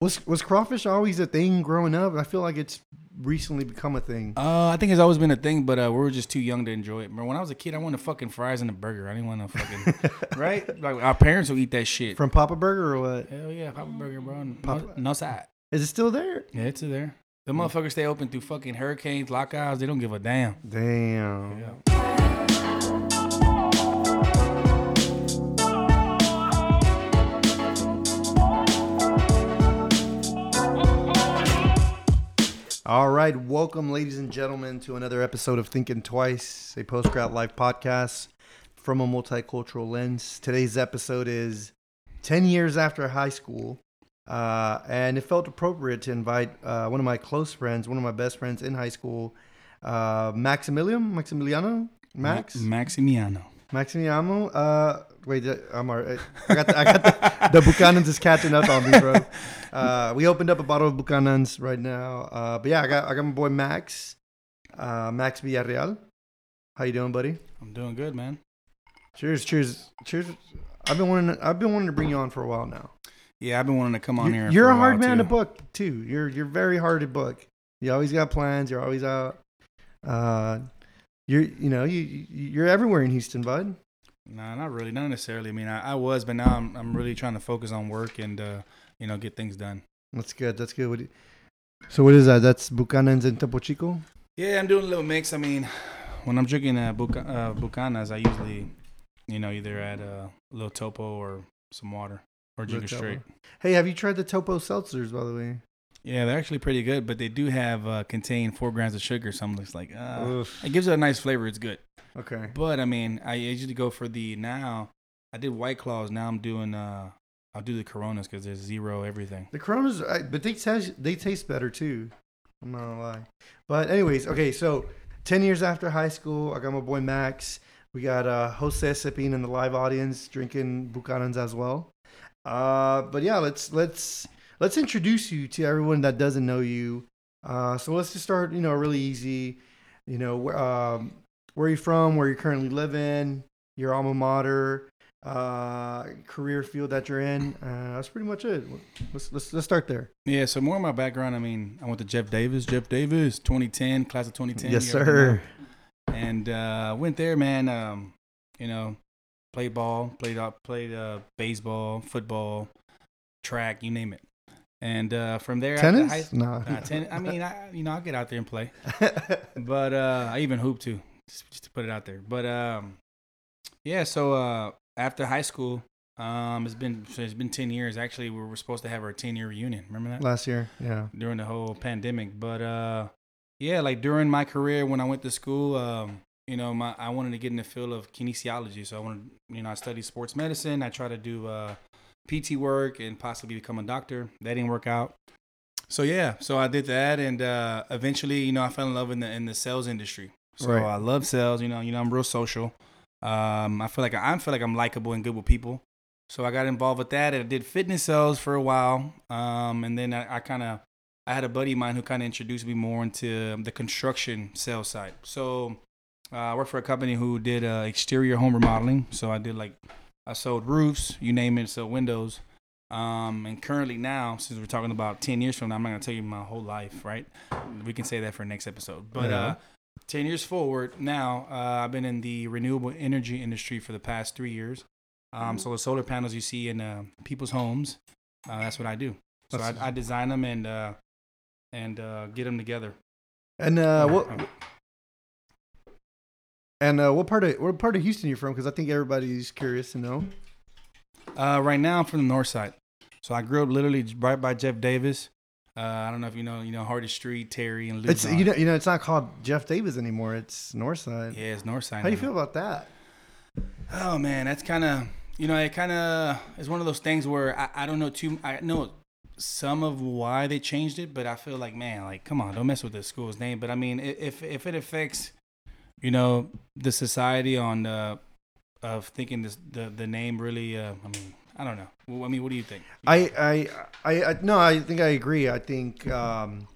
Was was crawfish always a thing growing up? I feel like it's recently become a thing. Uh, I think it's always been a thing, but uh, we were just too young to enjoy it. But when I was a kid, I wanted fucking fries and a burger. I didn't want to fucking right. Like our parents would eat that shit. From Papa Burger or what? Hell yeah, Papa Burger, bro. No, Papa- no side. Is it still there? Yeah, it's there. The motherfuckers stay open through fucking hurricanes, lockouts. They don't give a damn. Damn. All right, welcome, ladies and gentlemen, to another episode of Thinking Twice, a post grad life podcast from a multicultural lens. Today's episode is 10 years after high school, uh, and it felt appropriate to invite uh, one of my close friends, one of my best friends in high school, uh, Maximilian, Maximiliano, Max, Ma- Maximiano. Maximiano. Wait, I'm all right. I got the, I got the, the Buchanans is catching up on me, bro. Uh, we opened up a bottle of Buchanans right now. Uh, but yeah, I got I got my boy Max, uh, Max Villarreal. How you doing, buddy? I'm doing good, man. Cheers, cheers, cheers. I've been wanting to, I've been wanting to bring you on for a while now. Yeah, I've been wanting to come on You're, here. you're for a hard man too. to book too. You're you're very hard to book. You always got plans. You're always out. Uh, you're you know you- you're everywhere in Houston, bud. Nah, not really, not necessarily. I mean, I, I was, but now I'm I'm really trying to focus on work and uh, you know get things done. That's good. That's good. What you- so what is that? That's Buchanan's in Topo Chico. Yeah, I'm doing a little mix. I mean, when I'm drinking uh, Buca- uh, Bucanas, I usually, you know, either add a little topo or some water or drink it straight. Hey, have you tried the Topo seltzers? By the way, Yeah, they're actually pretty good, but they do have uh, contain four grams of sugar. So I'm just like, uh, it gives it a nice flavor. It's good. Okay. But I mean, I usually go for the now. I did White Claws. Now I'm doing. uh I'll do the Coronas because there's zero everything. The Coronas, I, but they taste they taste better too. I'm not gonna lie. But anyways, okay. So ten years after high school, I got my boy Max. We got uh, Jose sipping in the live audience, drinking Buchanans as well. Uh, but yeah, let's let's let's introduce you to everyone that doesn't know you. Uh, so let's just start. You know, really easy. You know, where um, where you from, where you currently live in, your alma mater, uh, career field that you're in. Uh, that's pretty much it. Let's let's let's start there. Yeah. So more of my background. I mean, I went to Jeff Davis. Jeff Davis, 2010, class of 2010. yes, you already know. sir. and uh, went there, man. Um, you know, played ball, played up, played uh, baseball, football, track, you name it. And uh, from there, Tennis? high- No. uh, ten, I mean, I, you know, I'll get out there and play, but uh, I even hoop too, just, just to put it out there. But um, yeah, so uh, after high school, um, it's been so it's been ten years. Actually, we were supposed to have our ten year reunion. Remember that? Last year, yeah. during the whole pandemic. But uh, yeah, like during my career when I went to school, um, you know, my I wanted to get in the field of kinesiology. So I wanted, you know, I studied sports medicine. I tried to do uh, PT work and possibly become a doctor. That didn't work out. So yeah, so I did that, and uh, eventually, you know, I fell in love in the in the sales industry. So Right. I love sales. You know, you know, I'm real social. Um, I feel like I, I feel like I'm likable and good with people. So I got involved with that, and I did fitness sales for a while. Um, and then I, I kind of I had a buddy of mine who kind of introduced me more into the construction sales side. So uh, I worked for a company who did uh, exterior home remodeling. So I did like I sold roofs, you name it, so windows. Um, and currently now, since we're talking about ten years from now, I'm not gonna tell you my whole life, right? We can say that for next episode. But uh, ten years forward, now uh, I've been in the renewable energy industry for the past three years. Um, so the solar panels you see in uh, people's homes, uh, that's what I do. So I, I design them and uh, and uh, get them together. And uh, what and uh, what part of what part of Houston you from? Because I think everybody's curious to know. Uh, right now, I'm from the north side. So I grew up literally right by Jeff Davis. Uh, I don't know if you know, you know, Hardy Street, Terry, and It's you know you know it's not called Jeff Davis anymore. It's Northside. yeah, it's north side. How do you feel about that? Oh man, that's kind of you know, it kind of is one of those things where I, I don't know too. I know some of why they changed it, but I feel like man, like come on, don't mess with the school's name. But I mean, if if it affects, you know, the society on the of thinking this the the name really, uh, I mean, I don't know. Well, I mean, what do you think? I, I I I no, I think I agree. I think um,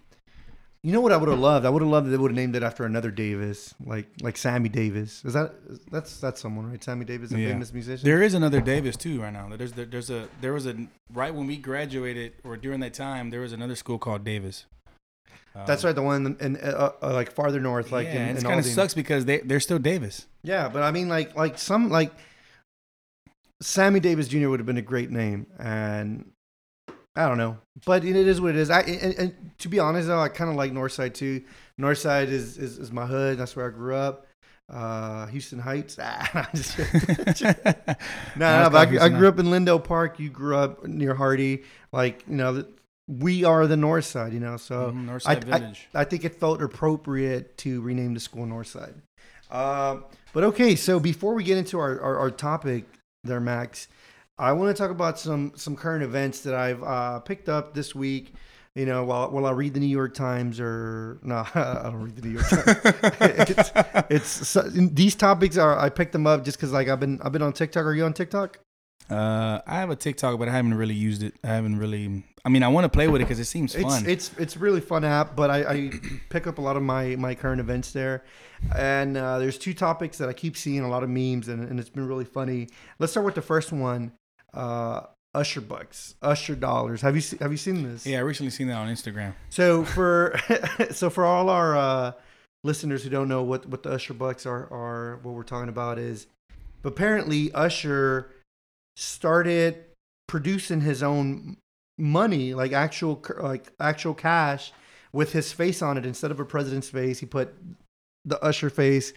You know what I would have loved? I would have loved if they would have named it after another Davis, like like Sammy Davis. Is that that's that's someone, right? Sammy Davis, a Yeah. famous musician. There is another Davis too right now. There's there, there's a there was a right when we graduated or during that time there was another school called Davis. That's right, the one in uh, uh, like farther north, like yeah, in, it in kind of sucks because they they're still Davis. Yeah, but I mean, like like some like Sammy Davis Jr. would have been a great name, and I don't know, but it is what it is. I and, and to be honest though, I kind of like Northside too. Northside is, is is my hood. That's where I grew up. Uh, Houston Heights. Ah, just- no, no, but I, I grew up in Lindale Park. You grew up near Hardy. Like you know, the, we are the North Side. You know, so Mhm, Northside I- Village. I think it felt appropriate to rename the school Northside. Uh, but okay, so before we get into our, our, our topic there, Max, I want to talk about some some current events that I've uh, picked up this week. You know, while while I read the New York Times or no, I don't read the New York Times. it's it's these topics are I picked them up just because like I've been I've been on TikTok. Are you on TikTok? Uh, I have a TikTok, but I haven't really used it. I haven't really. I mean, I want to play with it because it seems It's fun. it's it's really fun app, but I, I pick up a lot of my my current events there, and uh, there's two topics that I keep seeing a lot of memes, and, and it's been really funny. Let's start with the first one, uh, Usher bucks, Usher dollars. Have you se- have you seen this? yeah, I recently seen that on Instagram. So for so for all our uh, listeners who don't know what what the Usher bucks are are what we're talking about is apparently Usher started producing his own money like actual like actual cash with his face on it instead of a president's face. He put the Usher face.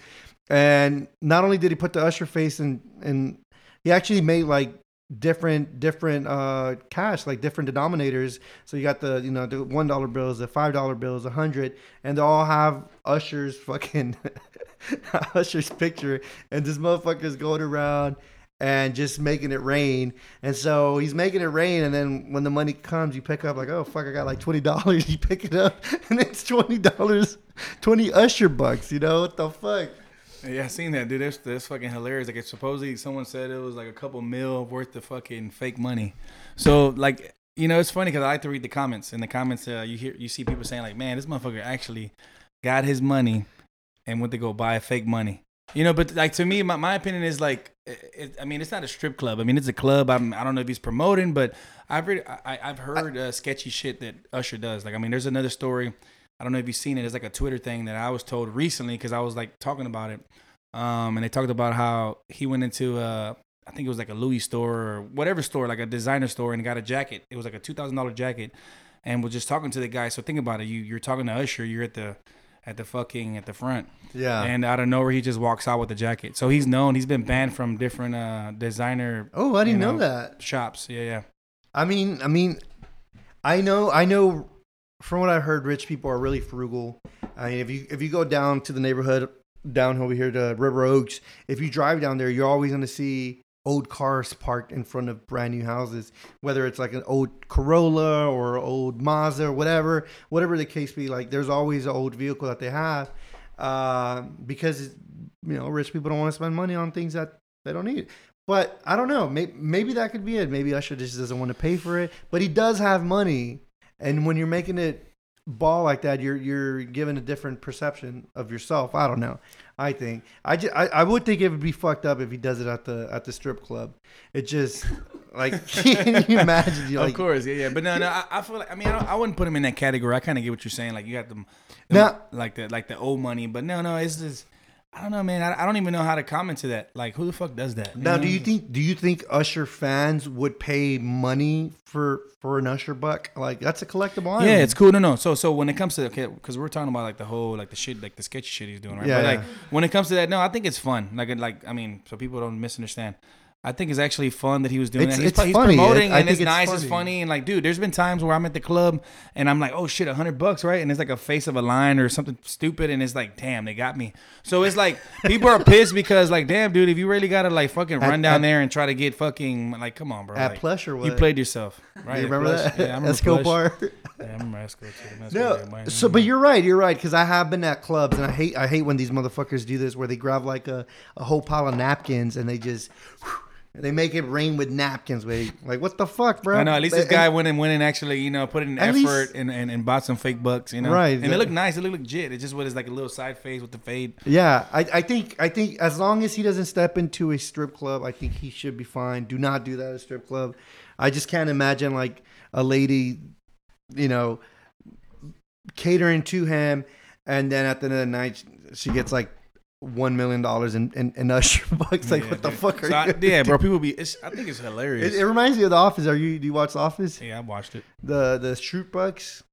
And not only did he put the Usher face and and he actually made like different different uh cash like different denominators. So you got the you know the one dollar bills the five dollar bills a hundred and they all have usher's fucking usher's picture. And this motherfucker's going around and just making it rain and so he's making it rain and then when the money comes you pick up like oh fuck i got like $20 you pick it up and it's $20 20 usher bucks you know what the fuck Yeah, I seen that, dude. That's that's fucking hilarious. Like, supposedly someone said it was like a couple mil worth of fucking fake money. So, like, you know, it's funny because I like to read the comments. In the comments, uh, you hear you see people saying like, "Man, this motherfucker actually got his money and went to go buy fake money." You know, but like to me, my, my opinion is like, it, it, I mean, it's not a strip club. I mean, it's a club. I'm, I don't know if he's promoting, but I've read, I, I've heard uh, sketchy shit that Usher does. Like, I mean, there's another story. I don't know if you've seen it. It's like a Twitter thing that I was told recently because I was like talking about it. Um, and they talked about how he went into uh, I think it was like a Louis store or whatever store, like a designer store, and got a jacket. It was like a two thousand dollar jacket, and was just talking to the guy. So think about it. You you're talking to Usher. You're at the at the fucking at the front, yeah and out of nowhere he just walks out with the jacket. So he's known. He's been banned from different uh designer oh i didn't you know, know, that shops. Yeah, yeah. I mean, I mean, I know, I know. From what I heard, rich people are really frugal. I mean, if you if you go down to the neighborhood down over here to River Oaks, if you drive down there, you're always going to see old cars parked in front of brand new houses. Whether it's like an old Corolla or old Mazda or whatever, whatever the case be, like there's always an old vehicle that they have uh, because you know rich people don't want to spend money on things that they don't need. But I don't know. Maybe, maybe that could be it. Maybe Usher just doesn't want to pay for it. But he does have money, and when you're making it ball like that, you're you're given a different perception of yourself. I don't know. I think I, just, I I would think it would be fucked up if he does it at the at the strip club. It just like can you imagine? You of like, course, yeah, yeah. But no, no. I, I feel like I mean I, don't, I wouldn't put him in that category. I kind of get what you're saying. Like you got them, them Now- like the like the old money. But no, no. It's just I don't know, man. I, I don't even know how to comment to that. Like who the fuck does that? Now, know? do you mm. think do you think Usher fans would pay money for for an Usher buck? Like that's a collectible item. Yeah, it's cool. No, no. So, so when it comes to okay, because we're talking about like the whole like the shit, like the sketchy shit he's doing, right? Yeah, but like yeah. when it comes to that, no, I think it's fun. Like, like I mean, so people don't misunderstand. I think it's actually fun that he was doing It's- that. He's, it's he's funny. promoting I and it's it's nice, it's funny. funny, and like, dude, there's been times where I'm at the club and I'm like, oh shit, a hundred bucks, right? And it's like a face of a line or something stupid, and it's like, damn, they got me. So it's like people are pissed because like, damn, dude, if you really gotta like fucking At- run down at- there and try to get fucking like, come on, bro, at like, Plush or what? you played yourself, right? You remember Plush. that? Yeah, I remember Plush. Escobar. Yeah, I remember Esco too. No, so but you're right, you're right because I have been at clubs and I hate I hate when these motherfuckers do this where they grab like a, a whole pile of napkins and they just They make it rain with napkins. Wait, like what the fuck, bro? I know. At least this And- guy went and went and actually, you know, put in effort least- and, and, and bought some fake bucks, you know. Right. And they look nice. They look legit. It just was like a little side face with the fade. Yeah, I, I think I think as long as he doesn't step into a strip club, I think he should be fine. Do not do that at a strip club. I just can't imagine like a lady, you know, catering to him, and then at the end of the night she gets like one million dollars in, in, in usher bucks. Like Yeah, what the fuck are So I- you? yeah, bro. People be. It's, I think it's hilarious. It, it reminds me of The Office. Are you? Do you watch The Office? yeah, I watched it. The the Schrute bucks.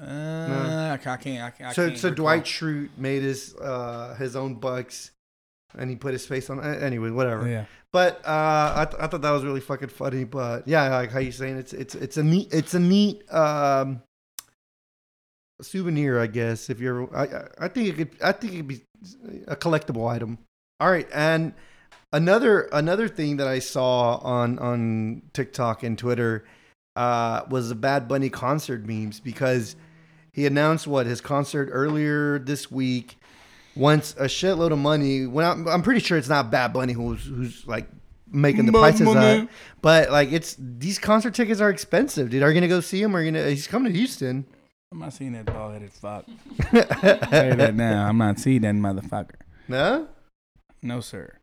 Uh, I can't. I can't. I so can't so recall. Dwight Schrute made his uh his own bucks, and he put his face on. Anyway, whatever. Yeah. But uh, I, th- I thought that was really fucking funny. But yeah, like how you saying it's it's it's a neat it's a neat um, souvenir, I guess. If you're, I I- think it could I think it could be a collectible item. All right, and another another thing that I saw on on TikTok and Twitter uh, was the Bad Bunny concert memes because he announced what his concert earlier this week Once a shitload of money. When I'm, I'm pretty sure it's not Bad Bunny who's who's like making the Bad prices Bunny. up, but like it's these concert tickets are expensive, dude. Are you gonna go see him? Or are you gonna? He's coming to Houston. I'm not seeing that bald headed fuck. Say that now. I'm not seeing that motherfucker. no, No, sir.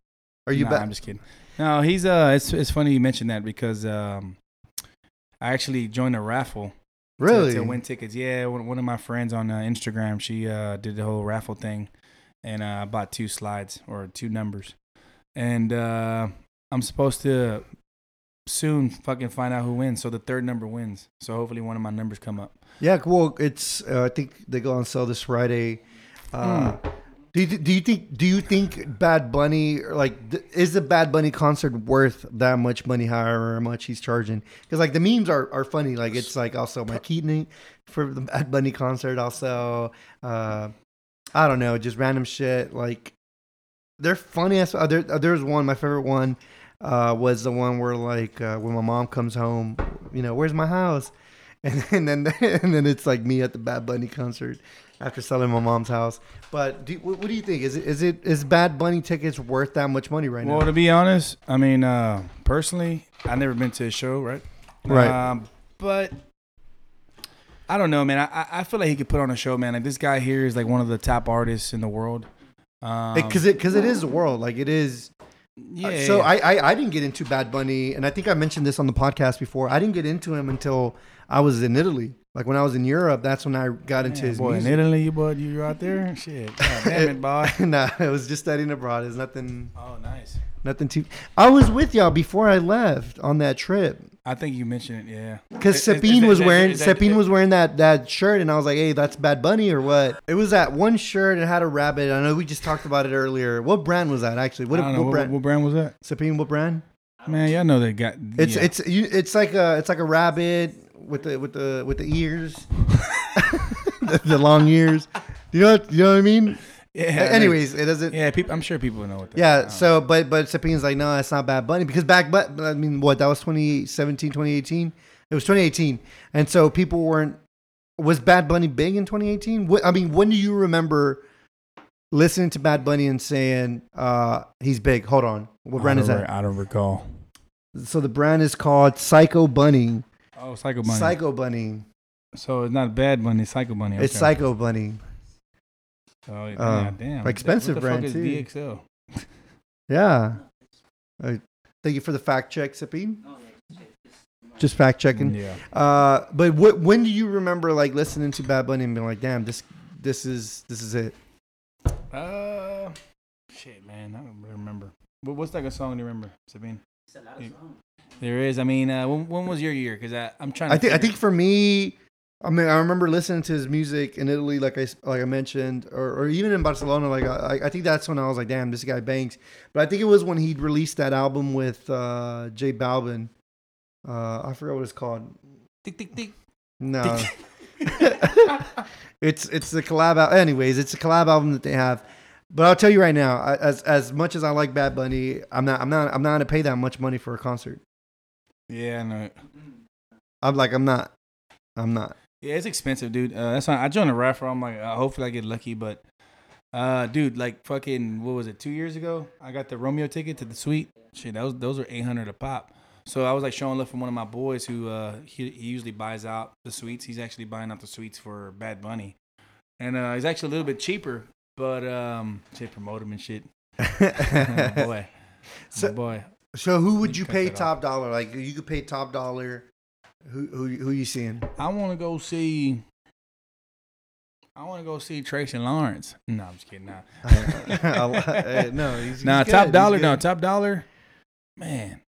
are you nah, back? I'm just kidding. No, he's uh. It's it's funny you mentioned that because um, I actually joined a raffle to- Really? to, win tickets. Yeah, one, one of my friends on uh, Instagram, she uh did the whole raffle thing, and uh, I bought two slides or two numbers, and uh, I'm supposed to soon fucking find out who wins. So the third number wins. So hopefully one of my numbers come up. Yeah, well, it's. Uh, I think they go on sale this Friday. Uh, Hmm. Do you, do you think do you think Bad Bunny like is the Bad Bunny concert worth that much money? However much he's charging, because like the memes are, are funny. Like it's like I'll my kidney for the Bad Bunny concert. I'll uh, I don't know, just random shit. Like they're funny as uh, there. uh, There's one. My favorite one uh, was the one where like uh, when my mom comes home, you know, where's my house? And, and then and then it's like me at the Bad Bunny concert after selling my mom's house. But do, what, what do you think? Is it is it is Bad Bunny tickets worth that much money right Well, now? Well, to be honest, I mean, uh, personally, I never been to a show, right? Right. Um, but I don't know, man. I- I feel like he could put on a show, man. Like this guy here is like one of the top artists in the world. Um, Because it because it is the world like it is. Yeah. Uh, so I, I I didn't get into Bad Bunny, and I think I mentioned this on the podcast before. I didn't get into him until I was in Italy. Like when I was in Europe, that's when I got into Man, his boy music. in Italy, you boy, you out there? Shit, God damn it, boy. nah, it was just studying abroad. It's nothing, Oh, nice. nothing too. I was with y'all before I left on that trip I think you mentioned it. Yeah. because Is- is- is Sabine was is wearing Sabine was wearing that that shirt, and I was like, "Hey, that's Bad Bunny or what?" It was that one shirt. It had a rabbit. I know we just talked about it earlier. What brand was that actually? What, I don't know what what, brand? what brand was that. Sabine, what brand? Man, y'all know they got. It's yeah. it's you, it's like a it's like a rabbit with the with the with the ears, the, the long ears. You know what, you know what I mean? Yeah. Anyways, it doesn't. yeah, people. I'm sure people know what. That Yeah, is. so but but Sabine's like, no, it's not Bad Bunny because back but I mean what that was 2017, 2018. It was 2018, and so people weren't. Was Bad Bunny big in 2018? What, I mean, when do you remember listening to Bad Bunny and saying uh, he's big? Hold on, what brand is that? I don't recall. So the brand is called Psycho Bunny. Oh, Psycho Bunny. Psycho Bunny. So it's not Bad Bunny, Psycho Bunny. It's. Psycho Bunny. Oh, yeah, Uh, damn. expensive what the brand, fuck too. DXL? Yeah. Uh, thank you for the fact check, Sabine. Just fact checking. Yeah. Uh, but what, when do you remember like listening to Bad Bunny and being like, "Damn, this this is this is it"? Uh, shit, man. I don't really remember. What, what's like a song you remember, Sabine? There is. I mean, uh, when, when was your year? Because I'm trying. To I think I think for me, I mean, I remember listening to his music in Italy, like I like I mentioned, or, or even in Barcelona. Like I, I think that's when I was like, "Damn, this guy bangs." But I think it was when he released that album with uh, J Balvin. Uh, I forgot what it's called. Tick, tick, tick. No. it's it's the collab al- anyways it's a collab album that they have but i'll tell you right now I, as as much as i like bad bunny i'm not i'm not i'm not gonna pay that much money for a concert Yeah, I know. i'm like i'm not i'm not Yeah, it's expensive, dude. Uh, that's why I joined a raffle. I'm like, uh, hopefully I get lucky, but uh, dude, like fucking, what was it? Two years ago, I got the Romeo ticket to the suite. shit, those those are eight hundred a pop. So I was like showing love from one of my boys who uh he, he usually buys out the suites. He's actually buying out the suites for Bad Bunny, and uh he's actually a little bit cheaper. But um, shit, promote him and shit. boy, So- boy. So who would You you pay that off. top dollar? Like you could pay top dollar. Who who who you seeing? I want to go see. I want to go see Tracy Lawrence. No, I'm just kidding. Nah, no, he's, he's nah, good, top dollar. No, top dollar. Man,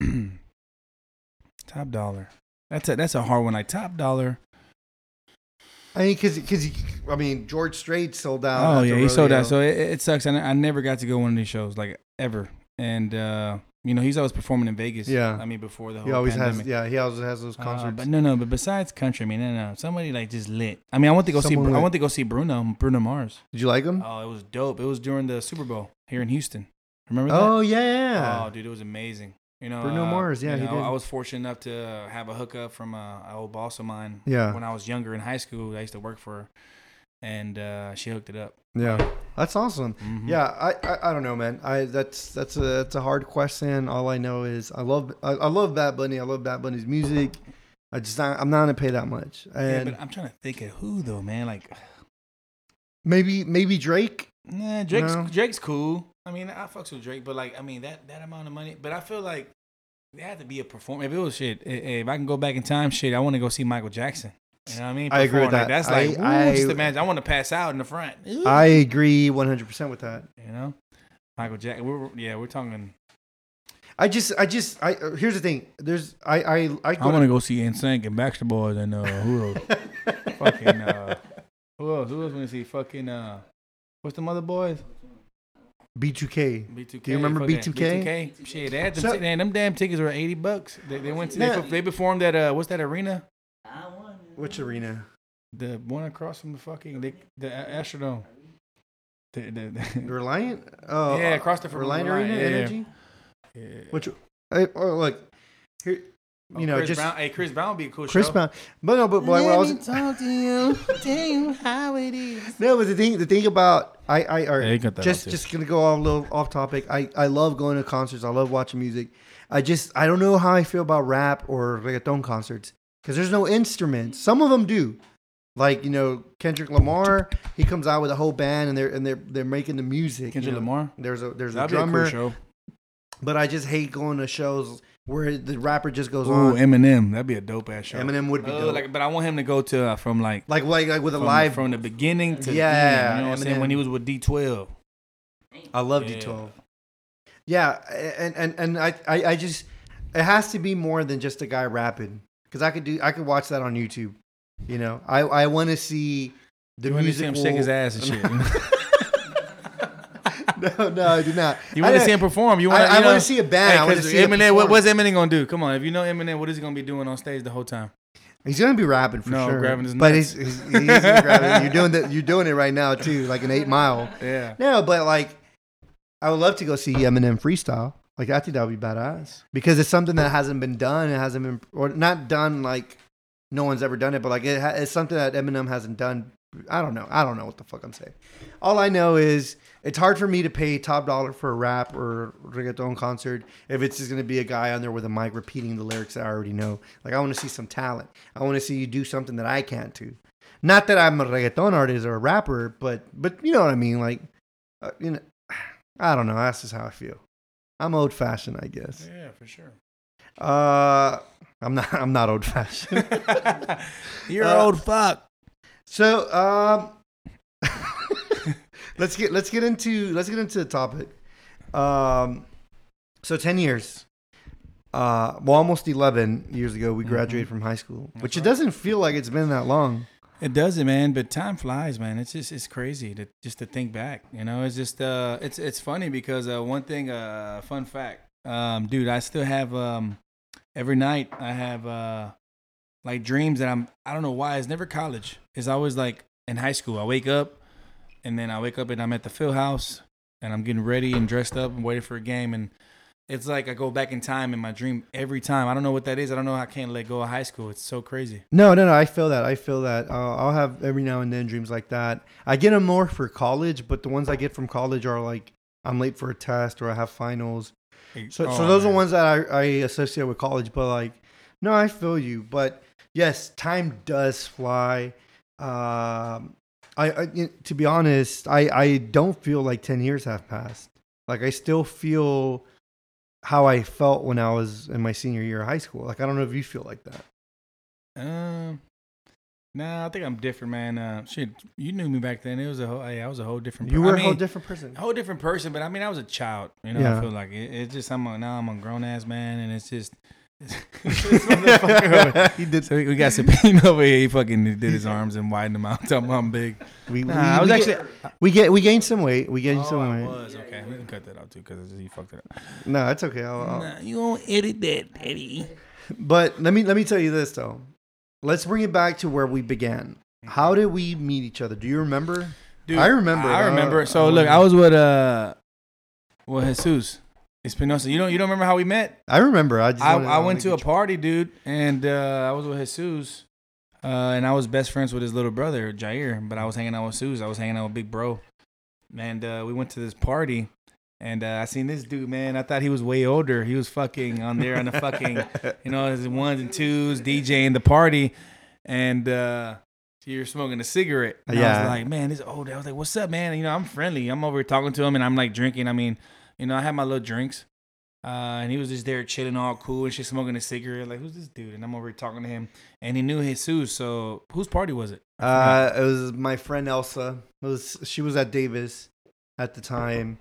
top dollar. That's a that's a hard one. Like top dollar. I mean, because because I mean George Strait sold out. Oh yeah, he sold out. So it, it sucks. I never got to go one of these shows like ever. And uh, you know, he's always performing in Vegas. Yeah. I mean, before the whole he always pandemic. has. Yeah, he always has those Uh, concerts. but no, no. But besides country, I mean, no, no. Somebody like just lit. I mean, I want to go Someone see. I went to go see Bruno, Bruno Mars. Did you like him? Oh, it was dope. It was during the Super Bowl here in Houston. Remember that? Oh yeah. Oh, dude, it was amazing. You know, Bruno uh, Mars, yeah, you he know, did. I was fortunate enough to have a hookup from a, a old boss of mine. Yeah. When I was younger in high school, I used to work for her, and uh, she hooked it up. Yeah, that's awesome. Mhm. Yeah, I, I I don't know, man. I that's that's a that's a hard question. All I know is I love I, I love Bad Bunny. I love Bad Bunny's music. I just not, I'm not gonna pay that much. Yeah, but I'm trying to think of who though, man. Like, maybe maybe Drake. nah, Drake's No. Drake's cool. I mean, I fucks with Drake, but like, I mean, that that amount of money. But I feel like there had to be a performance. If it was shit, if I can go back in time, shit, I want to go see Michael Jackson. You know what I mean? I agree with that. That's like, I- ooh, just imagine. I want to pass out in the front. Ooh. I agree 100 percent with that. you know, Michael Jackson. We're, yeah, we're talking. I just I just I uh, here's the thing. There's I I I I want to go see NSYNC and Backstreet Boys and uh, who else? fucking uh, who else? Who else want to see? Fucking uh, what's the mother boys? B2K. B2K. Do you remember B2K? B2K. Shit, they had them, So- ti- man, them damn tickets were eighty bucks. They, they went to Yeah. they, they performed at uh what's that arena? Which arena? The one across from the fucking the, the Astrodome. The, the, the, Reliant? Oh, Yeah, across the- uh, from Reliant Reliant, Arena yeah, yeah. NRG. yeah. Which, hey, oh, look, here, Oh, you know, Chris just Brown, hey, Chris Brown would be a cool Chris show. Brown. But no, but like, what I was talk to you, tell you how it is. no, but the thing, the thing about I, I, or Yeah, got that just, just gonna go off a little off topic. I, I love going to concerts. I love watching music. I just, I don't know how I feel about rap or reggaeton concerts because there's no instruments. Some of them do. Like you know Kendrick Lamar, he comes out with a whole band and they're and they're they're making the music. you Kendrick know. Lamar. There's a there's a That'd a drummer, cool show. but I just hate going to shows where the rapper just goes Ooh, on. Eminem. That'd be a dope ass show. Eminem would be Oh, dope. like, but I want him to go to uh, from like like like like with a from, live. from the beginning to Yeah, the end. You know what I'm saying? When he was with D12. I love Yeah. D12. Yeah, and and and I, I I just it has to be more than just a guy rapping because I could do I could watch that on YouTube. You know, I I want to see the You to see him shake his ass and shit. no, no, I do not. You want to see him perform? You want? I, I want to see a band. Hey, I want to see Eminem. What, what's Eminem gonna do? Come on, if you know Eminem, what is he gonna be doing on stage the whole time? He's gonna be rapping for No, sure. grabbing his but he's, he's, he's gonna grab it. You're doing that. You're doing it right now too, like an eight mile. Yeah. No, but like, I would love to go see Eminem freestyle. Like, I think that would be badass because it's something that hasn't been done. It hasn't been, or not done like no one's ever done it, but like it it's something that Eminem hasn't done. I don't know. I don't know what the fuck I'm saying. All I know is it's hard for me to pay top dollar for a rap or reggaeton concert if it's just gonna be a guy on there with a mic repeating the lyrics that I already know. Like, I want to see some talent. I want to see you do something that I can't do. Not that I'm a reggaeton artist or a rapper, but but you know what I mean. Like, uh, you know, I don't know. That's just how I feel. I'm old fashioned, I guess. Yeah, for sure. Uh, I'm not. I'm not old fashioned. You're Uh, old fuck. so, um, let's get let's get into let's get into the topic. Um, so ten years. Uh, well, almost eleven years ago, we Mhm. graduated from high school, That's which it doesn't feel like it's been that long. It doesn't, man. But time flies, man. It's just it's crazy to just to think back. You know, it's just uh, it's it's funny because uh, one thing, uh, fun fact, um, dude, I still have um, every night I have uh, like dreams that I'm. I don't know why. It's never college. It's always like in high school. I wake up, and then I wake up and I'm at the field house, and I'm getting ready and dressed up and waiting for a game, and it's like I go back in time in my dream every time. I don't know what that is. I don't know. How I can't let go of high school. It's so crazy. No, no, no. I feel that. I feel that. Uh, I'll have every now and then dreams like that. I get them more for college, but the ones I get from college are like I'm late for a test or I have finals So, Oh, so those are man. ones that I, I associate with college. But like, no, I feel you. But yes, time does fly. Um, I, I to be honest, I I don't feel like ten years have passed. Like I still feel how I felt when I was in my senior year of high school. Like I don't know if you feel like that. Um, nah, I think I'm different, man. Uh, shit, you knew me back then. It was a whole, I was a whole different. You were I a whole different person. a whole different person, but I mean, I was a child. You know, Yeah. I feel like it, it's just I'm a, now I'm a grown ass man, and it's just. This motherfucker over- he did. so we, we got Sabine over here. He fucking did his arms and widened them out. Talking about I'm big. We, Nah, we, I was we actually. get, we get we gained some weight. We gained Oh, some I weight. was okay. We can cut that out too because you fucked it up. No, it's okay. I'll, I'll, Nah, you don't edit that, Eddie. But let me let me tell you this though. Let's bring it back to where we began. How did we meet each other? Do you remember? Dude, I remember. I Uh, remember. So I look, I was with uh, well, Jesus Espinosa. You don't you don't remember how we met? I remember. I just I, I went to a party, dude, and uh, I was with Jesus, uh, and I was best friends with his little brother Jair. But I was hanging out with Suze. I was hanging out with Big Bro, and uh, we went to this party. And uh, I seen this dude, man. I thought he was way older. He was fucking on there on the fucking, you know, his ones and twos, DJing the party, and uh, you're smoking a cigarette. And I Yeah. was like, man, this old. I was like, what's up, man? And, you know, I'm friendly. I'm over here talking to him, and I'm like drinking. I mean, you know, I had my little drinks. Uh, and he was just there chilling all cool and shit, smoking a cigarette. Like, who's this dude? And I'm over here talking to him. And he knew Jesus. So, whose party was it? Uh, it was my friend Elsa. It was she was at Davis at the time.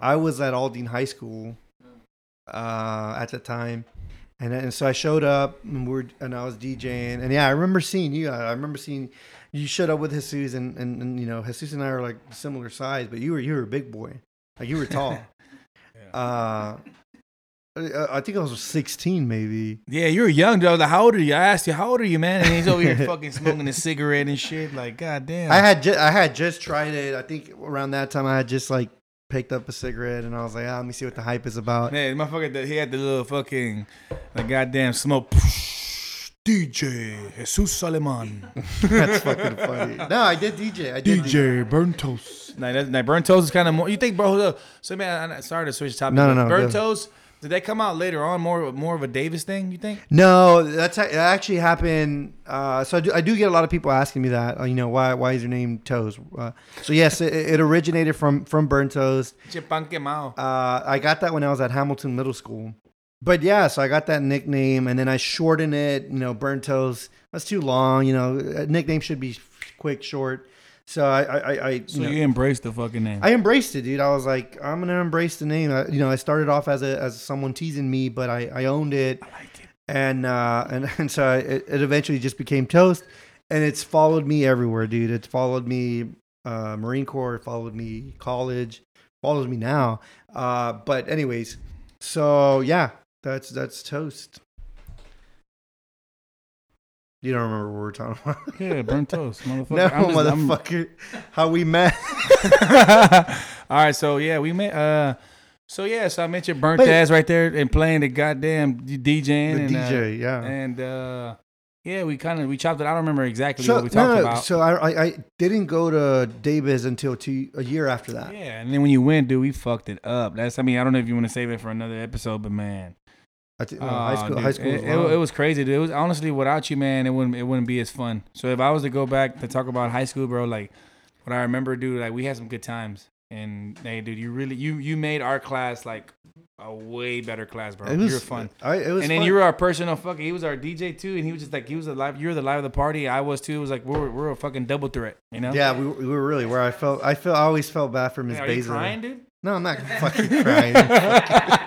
I was at Aldine High School uh, at the time, and then, so I showed up and we're and I was DJing. And yeah, I remember seeing you. I remember seeing you showed up with Jesus, and, and, and you know Jesus and I are like similar size, but you were you were a big boy, like you were tall. uh, I think I was 16, maybe. Yeah, you were young, dude. I was like, how old are you? I asked you, how old are you, man? And he's over here fucking smoking a cigarette and shit. Like, goddamn. I had ju- I had just tried it. I think around that time I had just like picked up a cigarette, and I was like, ah, let me see what the hype is about. Man, motherfucker, the- he had the little fucking, the goddamn smoke. DJ Jesus Saleman. That's fucking funny. No, I did DJ. I did DJ. Burn Toast. Like, that, like burnt toast is kind of more. You think, bro? hold up. So man, I, I- sorry to switch topic. No, no, but no, Burnt go. toast. Did they come out later on? More, more of a Davis thing? You think? No, that's that actually happened. Uh, so I do, I do get a lot of people asking me that. uh, You know, why why is your name Toes? Uh, so yes, it, it originated from from Burn Toes. Chipan quemado. Uh, I got that when I was at Hamilton Middle School. But yeah, so I got that nickname, and then I shortened it. You know, Burn Toes. That's too long. You know, a nickname should be quick, short. So I I I, I you So know, you embraced the fucking name. I embraced it, dude. I was like, I'm gonna embrace the name. I, you know, I started off as a as someone teasing me, but I, I owned it, I like it. and uh, and and so it, it eventually just became Toast, and it's followed me everywhere, dude. It's followed me uh, Marine Corps, followed me college, follows me now. Uh, but anyways, so yeah, that's that's Toast. You don't remember what we are talking about? Yeah, burnt toast, motherfucker. no, just- I'm- motherfucker. How we met? All right, so yeah, we met. Uh, so yeah, so I met your burnt But- ass right there and playing the goddamn DJing the and uh, DJ, yeah. and uh, yeah, we kind of we chopped it. I don't remember exactly So what we no, talked no, about. so I, I I didn't go to Davis until two a year after that. yeah, and then when you went, dude, we fucked it up. That's I mean, I don't know if you want to save it for another episode, but man, I no, oh, uh, high ah, school, dude, high school. it, was it, it was crazy. Dude. It was honestly without you, man, it wouldn't it wouldn't be as fun. So if I was to go back to talk about high school, bro, like what I remember, dude, like we had some good times. And hey, dude, you really you you made our class like a way better class, bro. It was you were fun. I, it was and then fun. you were our personal fucking. He was our DJ too, and he was just like he was the live. You were the live of the party. I was too. It was like we're we're a fucking double threat, you know? yeah, we, were- we were really where I felt. I felt. I always felt bad for Miss Are you crying, dude? No, I'm not fucking crying.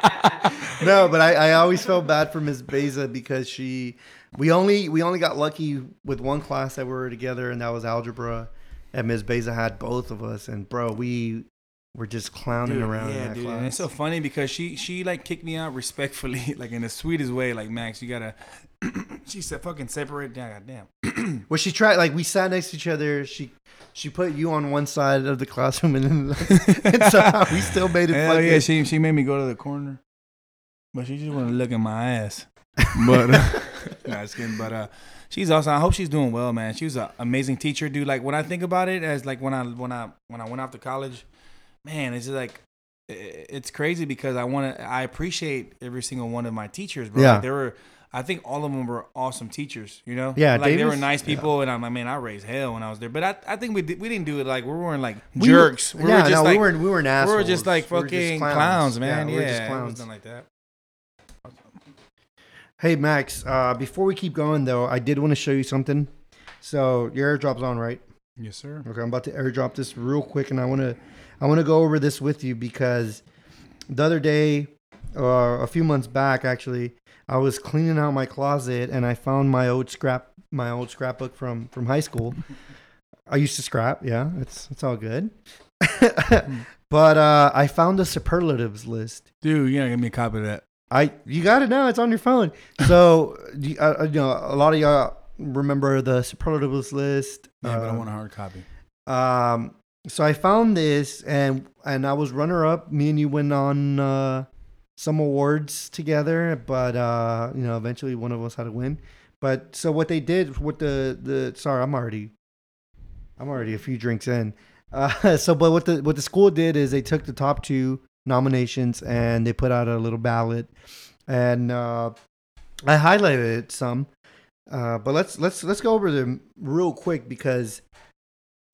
no, but I, I always felt bad for Miss Beza because she. We only we only got lucky with one class that we were together, and that was algebra. And Miss Beza had both of us, and bro, we were just clowning Dude, around in yeah, that dude. class. And it's so funny because she she like kicked me out respectfully, like in the sweetest way. Like Max, you gotta. she said, "Fucking separate." Yeah, goddamn. Well, she tried. Like we sat next to each other. She she put you on one side of the classroom, and then and somehow we still made it. Hell yeah, she she made me go to the corner, but she just want to look at my ass. But uh, nah, just kidding. But uh, she's awesome. I hope she's doing well, man. She was an amazing teacher, dude. Like when I think about it, as like when I when I when I went off to college, man, it's just like it's crazy because I want to. I appreciate every single one of my teachers, bro. Yeah. Like, they were. I think all of them were awesome teachers. You know. Yeah, Like they were nice people, and I'm like, man, I raised hell when I was there. But I, I think we did, we didn't do it like we weren't like jerks. We yeah, were just no, like we weren't. We weren't we were just like We were fucking clowns. man. we Yeah, were just clowns. nothing like that. Hey Max, uh, before we keep going though, I did want to show you something. So your airdrop's on, right? Yes, sir. Okay, I'm about to airdrop this real quick, and I want to, I want to go over this with you because the other day, uh, a few months back, actually, I was cleaning out my closet and I found my old scrap, my old scrapbook from from high school. I used to scrap, yeah, it's it's all good. but uh, I found the superlatives list. Dude, you gotta give me a copy of that. I you got it now. It's on your phone. So you, uh, you know a lot of y'all remember the superlatives list. Yeah, but I Uh, want a hard copy. um, so I found this, and and I was runner up. Me and you went on uh, some awards together, but uh, you know, eventually one of us had to win. But so what they did, what the the sorry, I'm already, I'm already a few drinks in. Uh, so but what the what the school did is they took the top two nominations and they put out a little ballot, and uh, I highlighted it some. Uh, but let's let's let's go over them real quick because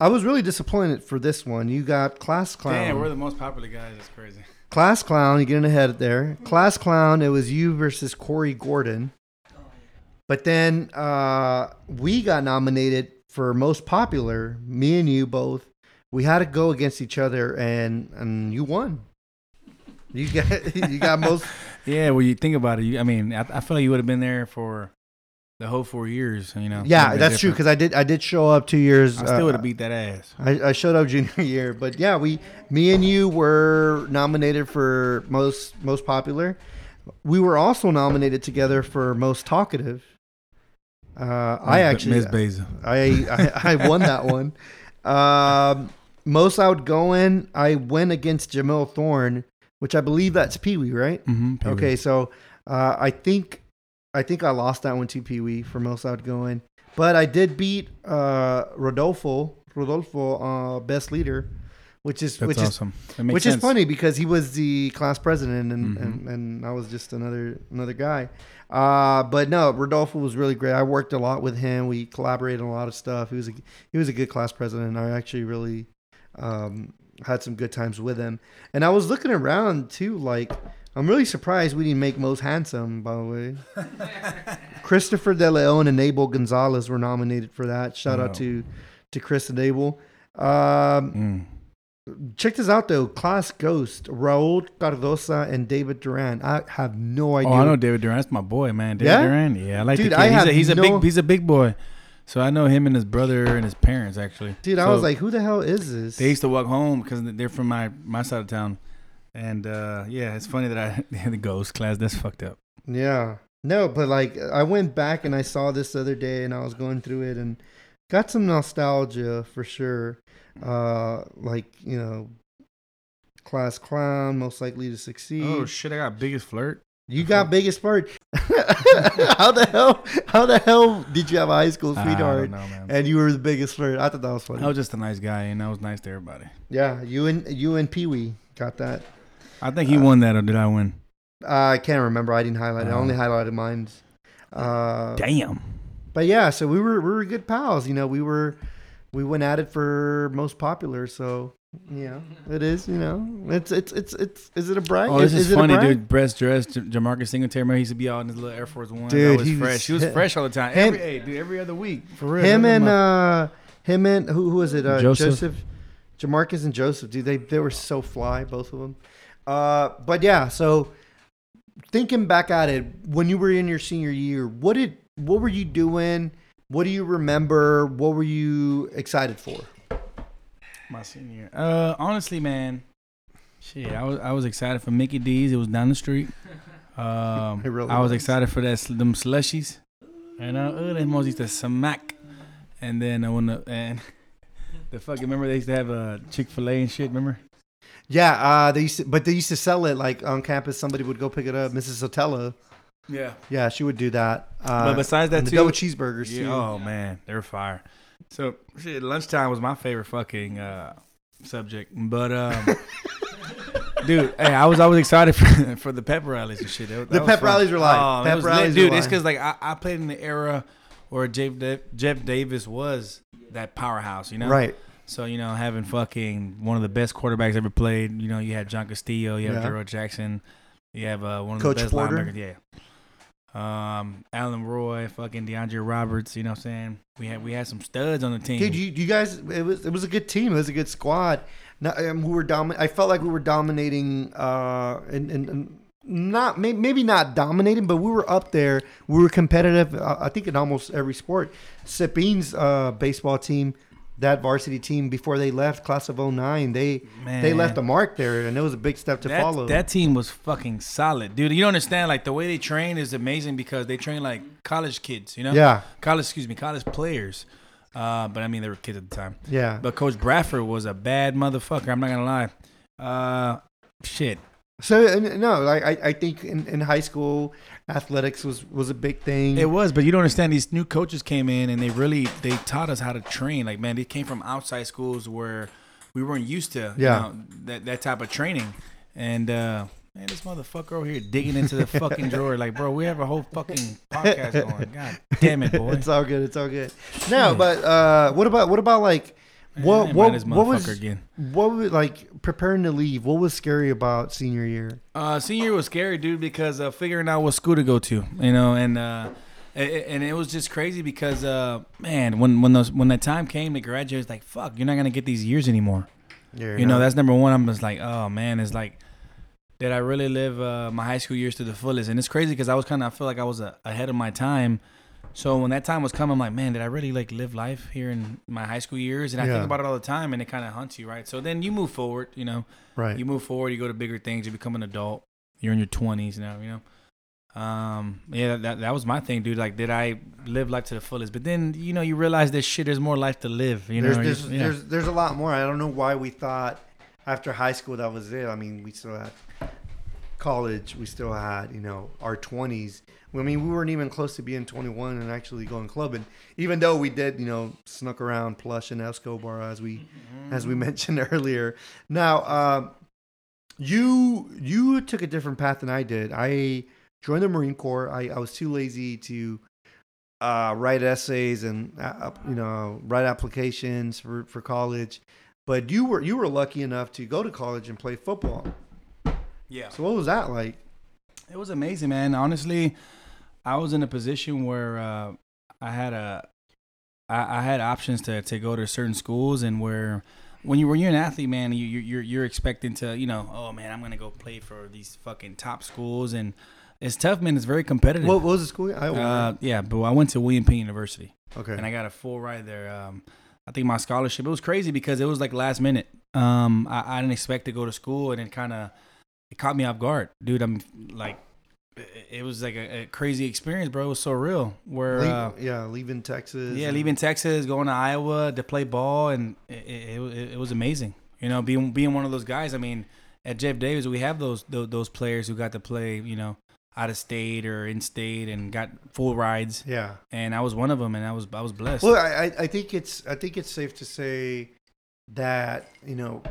I was really disappointed for this one. You got class clown. Damn, we're the most popular guys. That's crazy. class clown. you're getting ahead there. Class clown. It was you versus Corey Gordon. But then uh, we got nominated for most popular. Me and you both. We had to go against each other, and and you won. You got you got most. Yeah, well, you think about it. You, I mean, I, I feel like you would have been there for the whole four years. You know. Yeah, that's true because I did I did show up two years. I still uh, would have beat that ass. I, I showed up junior year, but yeah, we, me and you were nominated for most most popular. We were also nominated together for most talkative. Uh, I actually, Miss Basil. I, I I won that one. Um, most outgoing, I went against Jamil Thorne, which I believe that's Pee Wee, right? Mm-hmm, Okay, so uh, I think I think I lost that one to Pee Wee for most outgoing, but I did beat uh, Rodolfo Rodolfo uh, best leader, which is That's which awesome. Is which sense. is funny because he was the class president and, Mhm. and, and I was just another another guy. Uh, but no, Rodolfo was really great. I worked a lot with him. We collaborated on a lot of stuff. He was a he was a good class president. I actually really um, had some good times with him. And I was looking around too, like I'm really surprised we didn't make most handsome. By the way, Christopher De Leon and Abel Gonzalez were nominated for that. Shout Wow. out to to Chris and Abel. Um, Mm. check this out though. Class Ghost, Raul Cardosa and David Duran. I have no idea. Oh, I know David Duran. That's my boy, man. David Yeah? Duran. Yeah, I like Dude, the I. He's have a, he's a big he's a big boy. So I know him and his brother and his parents actually. Dude, I was like, who the hell is this? they used to walk home because they're from my my side of town. And uh, yeah, it's funny that I had the ghost class. That's fucked up. Yeah. No, but like I went back and I saw this the other day and I was going through it and got some nostalgia for sure. Uh like, you know, class clown, most likely to succeed. Oh shit! I got biggest flirt. you got biggest flirt. how the hell how the hell did you have a high school sweetheart know, and you were the biggest flirt? I thought that was funny. I was just a nice guy, and I was nice to everybody. yeah, you and you and Pee Wee got that. I think he won that, or did I win? Uh, I can't remember. I didn't highlight it. I Oh. only highlighted mine. Uh, Damn. but yeah, so we were we were good pals. You know, we were we went at it for most popular. So you know, it is. You know, it's it's it's it's. Is it a brag? Oh, this is, it a funny, brag? dude. Breast dress, Jamarcus Singletary. Remember, he used to be out in his little Air Force One. Dude, was he was- fresh. he was fresh all the time. him- Every, hey, dude, every other week. For real. Him and uh, him and who who was it? Uh, Joseph. Joseph, Jamarcus and Joseph. Dude, they they were so fly, both of them. Uh, but yeah, so thinking back at it, when you were in your senior year, what did what were you doing? What do you remember? What were you excited for? My senior. year. Uh, honestly, man, shit, I was I was excited for Mickey D's. It was down the street. Um, really I was was. excited for that them slushies, and uh, used to smack. And then uh, when the and the fucking remember they used to have a uh, Chick Fil A and shit. Remember? Yeah, uh, they used to, but they used to sell it like on campus. Somebody would go pick it up. Mrs. Sotelo. Yeah. Yeah, she would do that. Uh, but besides that too, double cheeseburgers Yeah, too. oh man, they're fire. So shit, lunchtime was my favorite fucking uh, subject. But um, dude. Hey, I was always excited for, for the pep rallies and shit. That, The pep fun. rallies were like, Oh, Pep rallies dude. It's because like I, I played in the era where Jeff Jeff Davis was that powerhouse. You know, Right. So you know, having fucking one of the best quarterbacks ever played. You know, you had John Castillo, you have Yeah. Jackson, you have uh, one of Coach the best Porter. linebackers. Yeah. Um, Alan Roy, fucking DeAndre Roberts. You know what I'm saying? We had we had some studs on the team. Dude, you, you guys, it was it was a good team. It was a good squad. Not, um, we were domin- I felt like we were dominating, uh, and, and, and not may- maybe not dominating, but we were up there. We were competitive. Uh, I think in almost every sport. Sabine's uh, baseball team, that varsity team, before they left, class of 09, they they left a mark there, and it was a big step to that, follow. That team was fucking solid, dude. You don't understand like the way they train is amazing because they train like college kids, you know? yeah, College, excuse me, college players. Uh, but I mean they were kids at the time. yeah. But Coach Bradford was a bad motherfucker. I'm not gonna lie. Uh, shit. So no, like I, I think in, in high school, athletics was was a big thing. It was, but you don't understand. These new coaches came in and they really they taught us how to train. Like man, they came from outside schools where we weren't used to. Yeah. You know, that that type of training. And uh, man, this motherfucker over here digging into the fucking drawer. Like, bro, we have a whole fucking podcast going. God damn it, boy. It's all good. It's all good. No, but uh, what about what about like what what what was again? what was like preparing to leave? What was scary about senior year? Uh, senior year was scary, dude, because uh, figuring out what school to go to, you know, and uh, a- a- and it was just crazy because uh, man, when when those when that time came to graduate, it's like fuck, you're not gonna get these years anymore. Yeah, You know, that's number one. I'm just like, oh man, it's like, did I really live uh, my high school years to the fullest? And it's crazy because I was kind of, I feel like I was uh, ahead of my time. So when that time was coming, I'm like, man, did I really like live life here in my high school years? And I Yeah. think about it all the time, and it kind of hunts you, right? So then you move forward, you know, right. you move forward, you go to bigger things, you become an adult. You're in your 20s now, you know. Um, yeah, that that was my thing, dude. Like, did I live life to the fullest? But then, you know, you realize this shit. There's more life to live. You know, there's there's, yeah. there's there's a lot more. I don't know why we thought after high school that was it. I mean, we still had college. We still had you know our twenties. I mean, we weren't even close to being 21 and actually going clubbing. Even though we did, you know, snuck around Plush and Escobar as we as we mentioned earlier. Now, uh, you you took a different path than I did. I joined the Marine Corps. I, I was too lazy to uh, write essays and uh, you know write applications for, for college. But you were you were lucky enough to go to college and play football. Yeah. So what was that like? It was amazing, man. Honestly, I was in a position where uh, I had a, I, I had options to, to go to certain schools, and where when you when you're an athlete, man, you you- you're you're expecting to, you know, oh man, I'm gonna go play for these fucking top schools, and it's tough, man. It's very competitive. What, what was the school? Uh, yeah, but I went to William Penn University, okay. and I got a full ride there. Um, I think my scholarship. It was crazy because it was like last minute. Um, I, I didn't expect to go to school, and it kind of it caught me off guard, dude. I'm like, it- was like a, a crazy experience, bro. It was so real. Where Leave- uh, yeah, leaving Texas. yeah, and- leaving Texas, going to Iowa to play ball, and it, it, it, it was amazing. You know, being being one of those guys. I mean, at Jeff Davis, we have those, those those players who got to play, you know, out of state or in state and got full rides, Yeah. and I was one of them, and I was I was blessed. Well, I- I think it's I think it's safe to say that you know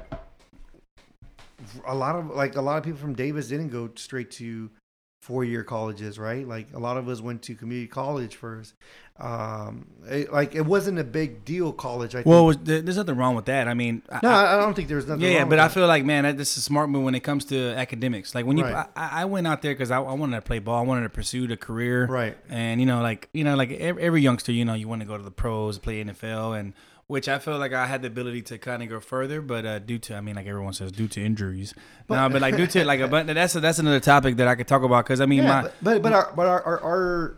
a lot of like a lot of people from Davis didn't go straight to four year colleges, right? Like a lot of us went to community college first. Um, it, like it wasn't a big deal college. I think. well, was, there's nothing wrong with that. I mean, I- no, I- I, don't think there's nothing. yeah, yeah, but I that. feel like man, this is a smart move when it comes to academics. Like when you, Right. I, I went out there because I, I wanted to play ball. I wanted to pursue the career. right. And you know, like you know, like every, every youngster, you know, you want to go to the pros, play NFL, and which I feel like I had the ability to kind of go further, but uh, due to, I mean, like everyone says, due to injuries. no, but like due to like, a, but that's a, that's another topic that I could talk about because I mean, Yeah, my but but, but our but our our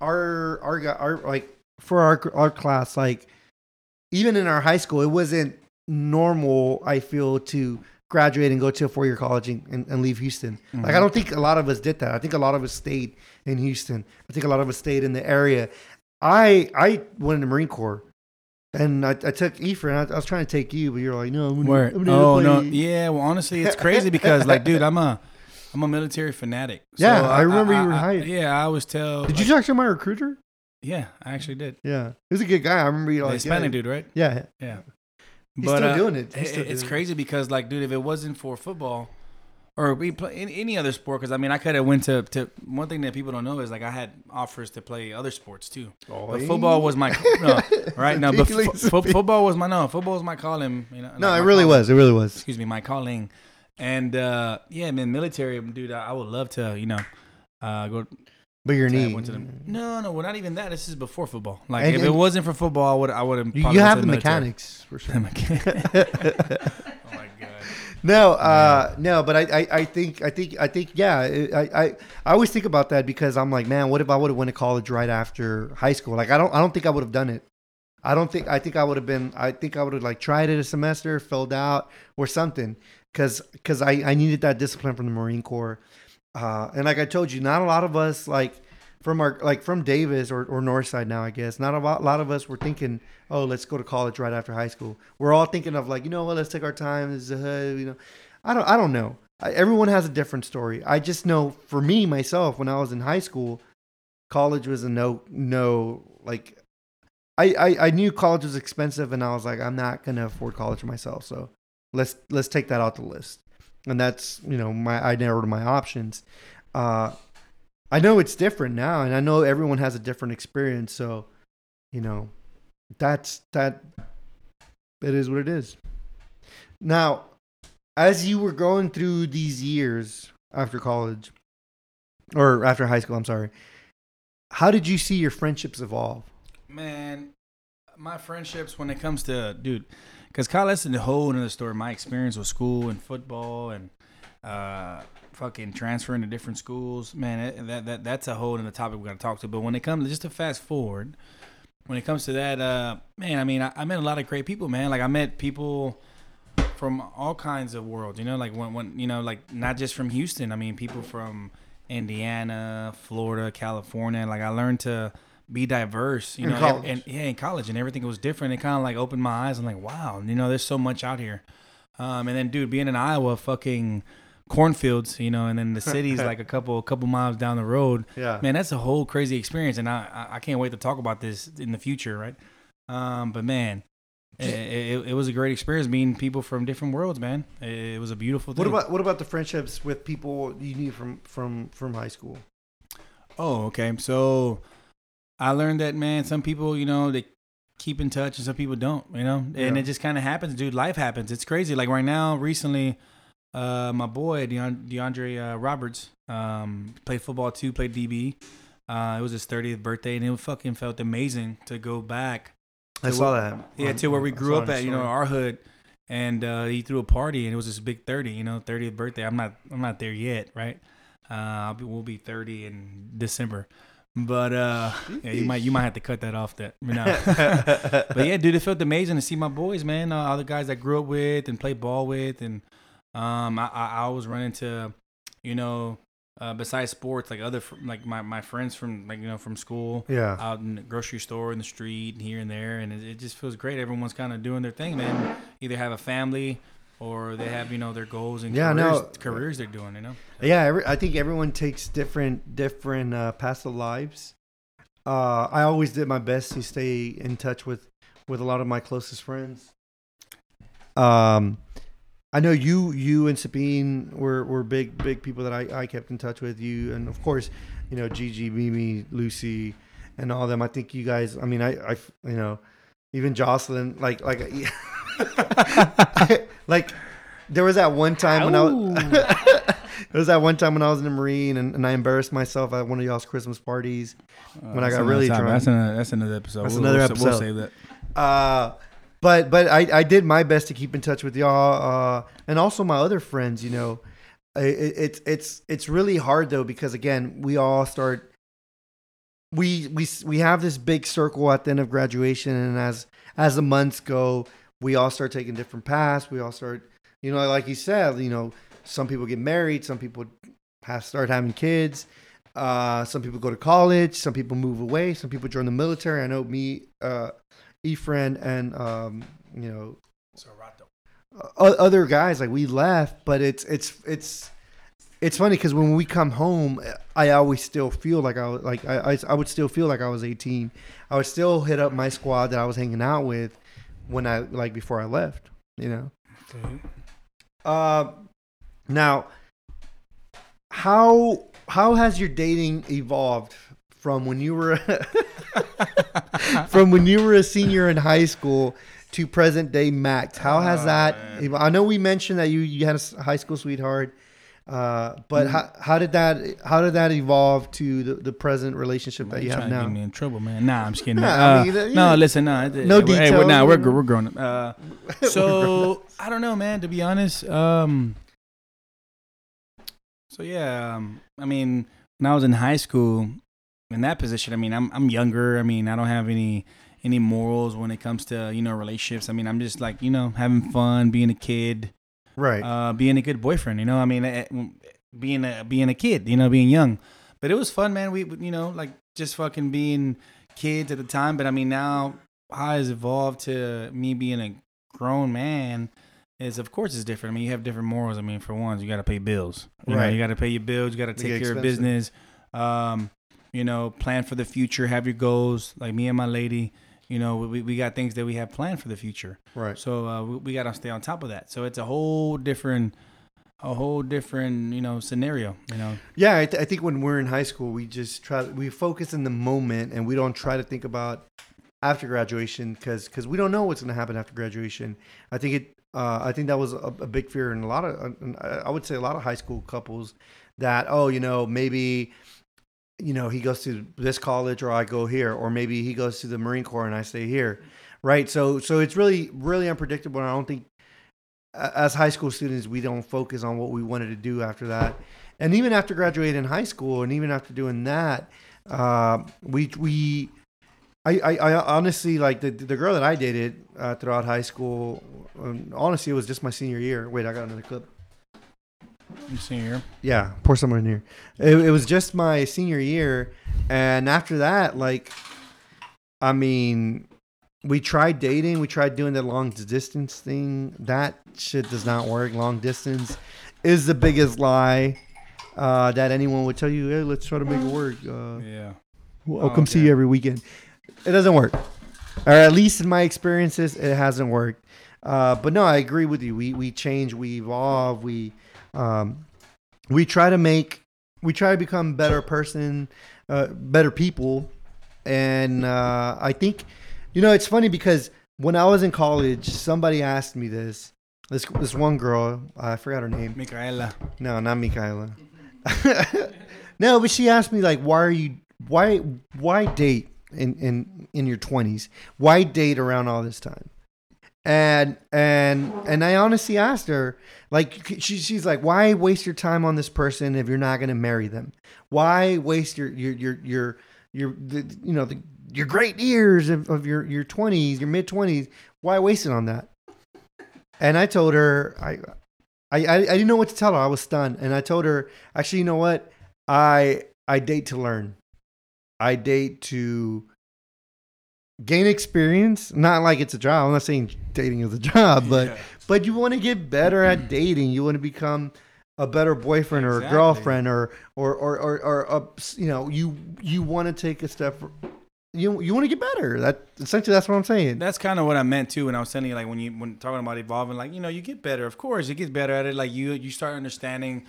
our our, our, our like for our our class like even in our high school it wasn't normal I feel to graduate and go to a four year college and, and, and leave Houston. Like I don't think a lot of us did that. I think a lot of us stayed in Houston. I think a lot of us stayed in the area. I I went in the Marine Corps. And I, I took Efren. I, I was trying to take you, but you're like, no, I'm gonna, I'm gonna oh no, yeah. Well, honestly, it's crazy because like, dude, I'm a I'm a military fanatic. So Yeah, I remember you were I- hyped. Yeah, I always tell. Did you talk to my recruiter? Yeah, I actually did. Yeah, he was a good guy. I remember you The like Hispanic yeah, dude, right? Yeah, Yeah. He's still uh, doing it. It- still it's doing it. crazy because like, dude, if it wasn't for football, or we play any, any other sport. Because I mean, I could have went to to one thing that people don't know is like I had offers to play other sports too. But football was my no, right now. But fo- fo- football was my no. Football was my calling. You know, No, like it really calling. was. It really was. Excuse me, my calling. And uh yeah, man, military dude. I, I would love to, you know, uh go. But your I knee. went to the, no, no, well, not even that. This is before football. Like And- if and- it wasn't for football, I would I would have. You, you have the mechanics for sure. No, uh, no, but I, I, I think, I think, I think, yeah, I, I, I always think about that because I'm like, man, what if I would have went to college right after high school? Like, I don't, I don't think I would have done it. I don't think, I think I would have been, I think I would have like tried it a semester, filled out or something, because, because I, I needed that discipline from the Marine Corps, uh, and like I told you, not a lot of us like from our like from Davis or, or Northside now, I guess. Not a lot, lot of us were thinking, oh, let's go to college right after high school. We're all thinking of like, you know what, let's take our time. This a you know. I don't I don't know. I, everyone has a different story. I just know for me myself, when I was in high school, college was a no no like. I, I, I knew college was expensive, and I was like, I'm not gonna afford college myself. So let's let's take that out the list. And that's you know my I narrowed my options. Uh, I know it's different now, and I know everyone has a different experience. So, you know, that's that. It is what it is. Now, as you were going through these years after college, or after high school, I'm sorry. How did you see your friendships evolve? Man, my friendships when it comes to dude, because Kyle, that's a whole another story. My experience with school and football and uh, fucking transferring to different schools, man, it, that that that's a whole other topic we got to talk to. But when it comes just to fast forward, when it comes to that, uh, man, I mean, I, I met a lot of great people, man. Like I met people from all kinds of worlds, you know, like when when you know, like not just from Houston. I mean, people from Indiana, Florida, California. Like I learned to be diverse, you In know, college. and yeah, in college, and everything was different. It kind of like opened my eyes. I'm like, wow, you know, there's so much out here. Um, and then, dude, being in Iowa, fucking cornfields, you know, and then the city's like a couple, a couple miles down the road. Yeah. Man, that's a whole crazy experience, and I, I, can't wait to talk about this in the future, right? Um, but man, it, it, it was a great experience meeting people from different worlds, man. It, it was a beautiful thing. What about what about the friendships with people you knew from from from high school? Oh, okay. So I learned that man, some people, you know, they keep in touch and some people don't, you know? And Yeah. it just kind of happens, dude. Life happens. It's crazy. Like right now, recently, uh, my boy, DeAndre uh, Roberts, um, played football too, played DB. Uh, it was his 30th birthday and it fucking felt amazing to go back. I saw where- that. Yeah, to where we grew up at, you know, our hood. And uh, he threw a party, and it was this big thirty, you know, thirtieth birthday. I'm not, I'm not there yet, right? Uh, I'll be, we'll be thirty in December, but uh, yeah, you might, you might have to cut that off. That, but yeah, dude, it felt amazing to see my boys, man. Uh, all the guys I grew up with and played ball with, and um, I, I, I always run into, you know, uh, besides sports, like other, like my, my friends from, like you know, from school, yeah. out in the grocery store, in the street, and here and there, and it, it just feels great. Everyone's kind of doing their thing, man. Either have a family or they have, you know, their goals and Yeah, careers, no. careers they're doing, you know. Yeah, every, I think everyone takes different different uh, paths of lives. Uh, I always did my best to stay in touch with with a lot of my closest friends. Um, I know you you and Sabine were, were big big people that I, I kept in touch with you, and of course, you know Gigi, Mimi, Lucy, and all them. I think you guys. I mean, I I you know even Jocelyn like like like there was that one time when I was there was that one time when I was in the Marine and, and I embarrassed myself at one of y'all's Christmas parties. When I got really drunk. That's another, that's another episode. That's We'll- another we'll, We'll episode. save that. Uh, but but I, I did my best to keep in touch with y'all uh, and also my other friends. You know, I- it, it's it's it's really hard though because again we all start we we we have this big circle at the end of graduation and as as the months go we all start taking different paths. We all start you know like you said you know some people get married, some people have start having kids. Uh, some people go to college. Some people move away. Some people join the military. I know me, uh, Efren, and um, you know other guys like we left, but it's it's it's it's funny because when we come home, I always still feel like I was like I, I I would still feel like I was 18. I would still hit up my squad that I was hanging out with when I like before I left. You know. Uh, now how how has your dating evolved from when you were from when you were a senior in high school to present day Max? How has Oh, that? man. I know we mentioned that you you had a high school sweetheart, uh, but Mm. how, how did that how did that evolve to the, the present relationship that you have to get now? me in trouble, man. Nah, I'm just kidding. Nah, man. I Uh, mean, uh, no, yeah. listen, no, it- No Hey, we're, details, nah, we're you gr- know? we're grown up. Uh, so I don't know, man. To be honest, um, so yeah, um, I mean, when I was in high school, in that position, I mean, I'm I'm younger. I mean, I don't have any any morals when it comes to you know relationships. I mean, I'm just like you know having fun, being a kid, Right. uh, being a good boyfriend. You know, I mean, eh, being a being a kid. You know, being young. But it was fun, man. We you know like just fucking being kids at the time. But I mean, now how it's evolved to me being a grown man is of course it's different. I mean, you have different morals. I mean, for one, you got to pay bills. You know, Right. you got to pay your bills. You got to take care of business. Um, you know, plan for the future. Have your goals. Like me and my lady. You know, we, we got things that we have planned for the future. right. So uh, we, we got to stay on top of that. So it's a whole different, a whole different, you know, scenario. You know, Yeah, I, th- I think when we're in high school, we just try we focus in the moment and we don't try to think about after graduation because because we don't know what's going to happen after graduation. I think it. Uh, I think that was a, a big fear in a lot of. Uh, I would say a lot of high school couples that oh you know maybe you know he goes to this college or I go here or maybe he goes to the Marine Corps and I stay here, right? So so it's really really unpredictable. And I don't think as high school students we don't focus on what we wanted to do after that and even after graduating high school and even after doing that uh, we we I, I, I honestly like the the girl that I dated uh, throughout high school. Um, honestly, it was just my senior year. Wait, I got another clip. You see here. Yeah, pour somewhere in here. It, it was just my senior year, and after that, like, I mean, we tried dating. We tried doing the long distance thing. That shit does not work. Long distance is the biggest lie uh, that anyone would tell you. Hey, let's try to make it work. Uh, Yeah. I'll Oh, come see you every weekend. It doesn't work, or at least in my experiences, it hasn't worked. Uh, but no, I agree with you. We we change, we evolve, we um, we try to make, we try to become better person, uh, better people, and uh, I think, you know, it's funny because when I was in college, somebody asked me this. This this one girl, I forgot her name. Micaela. No, not Michaela. no, but she asked me like, why are you why why date in in in your twenties? Why date around all this time? And and and I honestly asked her, like, she, she's like, why waste your time on this person if you're not gonna marry them? Why waste your your your your your the, you know the, your great years of, of your your twenties, your mid twenties? Why waste it on that? And I told her, I I, I, I didn't know what to tell her. I was stunned, and I told her, actually, you know what? I I date to learn. I date to gain experience. Not like it's a job. I'm not saying dating is a job, but Yeah. but you want to get better at dating. You want to become a better boyfriend or a girlfriend, or or or or, or a, you know you you want to take a step. You you want to get better. That essentially that's what I'm saying. That's kind of what I meant too when I was telling you, like when you when talking about evolving, like you know, you get better. Of course, you get better at it. Like you you start understanding,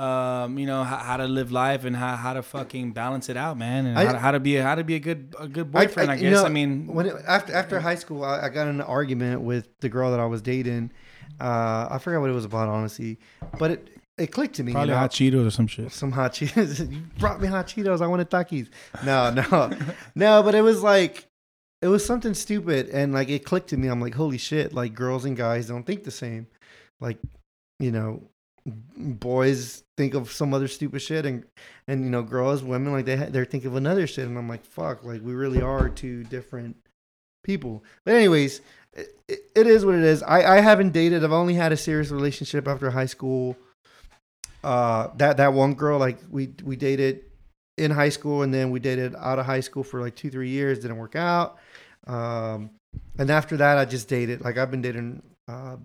um, you know, how, how to live life and how, how to fucking balance it out, man, and I- how, to, how to be a, how to be a good a good I- boyfriend. I, guess. know, I mean, when it, after after high school, I, I got in an argument with the girl that I was dating. Uh, I forgot what it was about, honestly, but it it clicked to me. probably you know? hot Cheetos or some shit. some hot Cheetos. you brought me hot Cheetos. I wanted Takis. No, no, no. But it was like it was something stupid, and like it clicked to me. I'm like, holy shit! Like girls and guys don't think the same. Like you know, boys think of some other stupid shit, and and you know, girls, women, like they they're thinking of another shit, and I'm like, fuck! Like we really are two different people. But anyways. It, it- is what it is. I, I haven't dated. I've only had a serious relationship after high school uh that that one girl like we we dated in high school and then we dated out of high school for like two three years didn't work out um and after that i just dated like i've been dating uh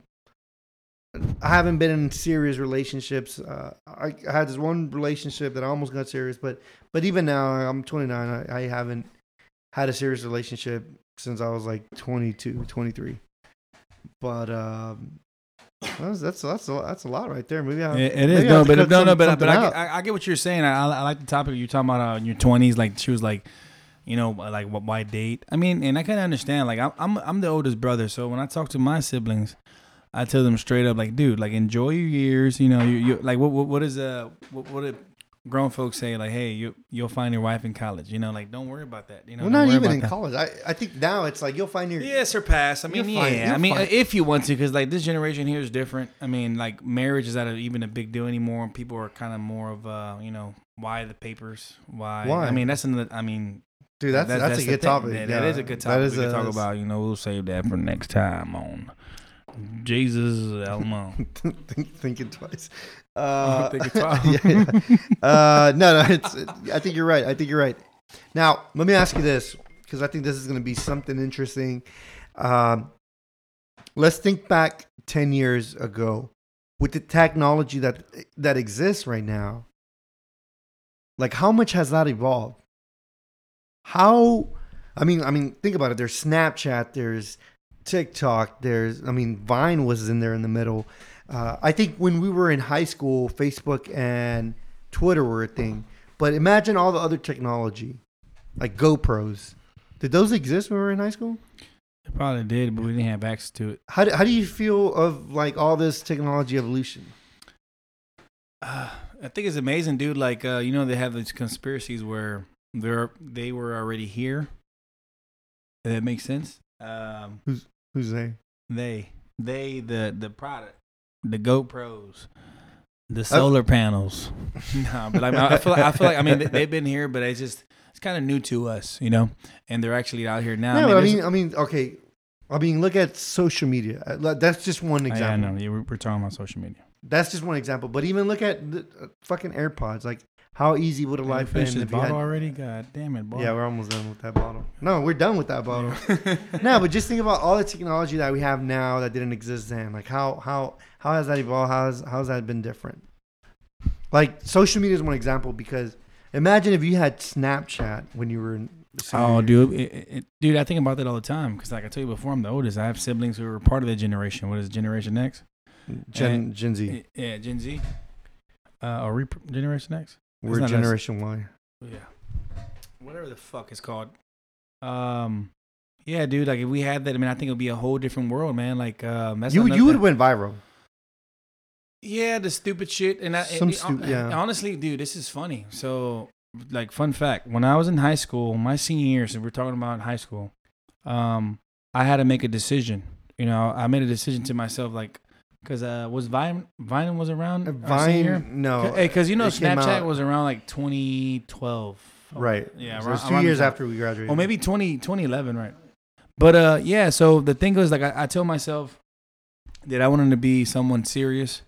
i haven't been in serious relationships uh i, I had this one relationship that i almost got serious but but even now i'm 29 i, I haven't had a serious relationship since i was like 22 23 but um That's that's that's a, that's a lot right there. Maybe I, It, it maybe is I no, but no, no, but, but I, get, I, I get what you're saying. I, I like the topic you're talking about uh, in your 20s. Like she was like, you know, like why date? I mean, and I kind of understand. Like I'm, I'm I'm the oldest brother, so when I talk to my siblings, I tell them straight up, like, dude, like enjoy your years. You know, you you like what what, what is uh what what did grown folks say? Like, hey, you you'll find your wife in college. You know, like don't worry about that. You know, well, don't even in that. college. I, I think now it's like you'll find your Yeah, surpass. I mean, fine. yeah. You're I mean, fine. if you want to, because like this generation here is different. I mean, like marriage is not even a big deal anymore. People are kind of more of, uh, you know, why the papers? Why? Why? I mean, that's another. I mean, dude. That's that- that's, a good thing. topic. That- yeah. that is a good topic. is we can a- talk that's- about. You know, we'll save that for next time on Jesus Elmo. Think, thinking twice. Uh, Thinking twice. yeah, yeah. Uh, no, no. It's. I think you're right. I think you're right. Now, let me ask you this, because I think this is going to be something interesting. Um, let's think back ten years ago, with the technology that that exists right now. Like, how much has that evolved? How? I mean, I mean, think about it. There's Snapchat. There's TikTok. There's, I mean, Vine was in there in the middle. Uh, I think when we were in high school, Facebook and Twitter were a thing. But imagine all the other technology, like GoPros. Did those exist when we were in high school? It probably did, but we didn't have access to it. How do, how do you feel of like all this technology evolution? Uh, I think it's amazing, dude. Like, uh, you know, they have these conspiracies where they're they were already here. That makes sense? Um, Who's they? they they the the product, the GoPros, the solar panels. no, but I, mean, I feel like, I feel like I mean they, they've been here, but it's just it's kind of new to us, you know. And they're actually out here now. No, Man, I mean, I mean, okay. I mean, look at social media. Uh, That's just one I- I example. yeah, we're, we're talking about social media. That's just one example. But even look at the uh, fucking AirPods. Like, how easy would a life been this you had? already? God damn it, boy. Yeah, we're almost done with that bottle. No, we're done with that bottle. no, but just think about all the technology that we have now that didn't exist then. Like how how how has that evolved? How has how has that been different? Like social media is one example because imagine if you had Snapchat when you were in. Oh, dude, it, it- dude, I think about that all the time because, like I told you before, I'm the oldest. I have siblings who are part of that generation. What is Generation X? Gen Gen Z. Yeah, Gen Z. Uh, or Generation X? We're not us. Generation Y. Yeah. Whatever the fuck it's called. Um, yeah, dude. Like if we had that, I mean, I think it'd be a whole different world, man. Like, um, that's You you would have went viral. Yeah, the stupid shit, and I, Some and, stu- uh, yeah. honestly, dude, this is funny. So, like, fun fact: when I was in high school, my senior year, so we're talking about high school, um, I had to make a decision. You know, I made a decision to myself, like, because uh, was Vine Vine was around year? Vine, no. Hey, because you know, Snapchat was around like 2012. right. Yeah, So around- it's two around years after we graduated. Or maybe 20, 2011, right? But uh, yeah. So the thing was, like, I, I told myself that I wanted to be someone serious,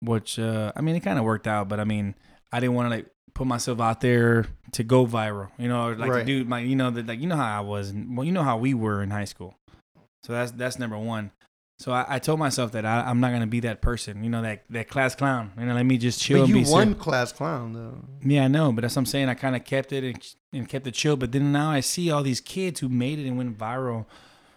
which uh, I mean, it kind of worked out. But I mean, I didn't want to like put myself out there to go viral, you know, or, like Right. to do my, you know, that like you know how I was, well, you know how we were in high school. So that's that's number one. So I, I told myself that I, I'm not gonna be that person, you know, that that class clown. You know, let me just chill But and you be serious. class clown though. Yeah, I know, but that's what I'm saying. I kind of kept it and, and kept it chill. But then now I see all these kids who made it and went viral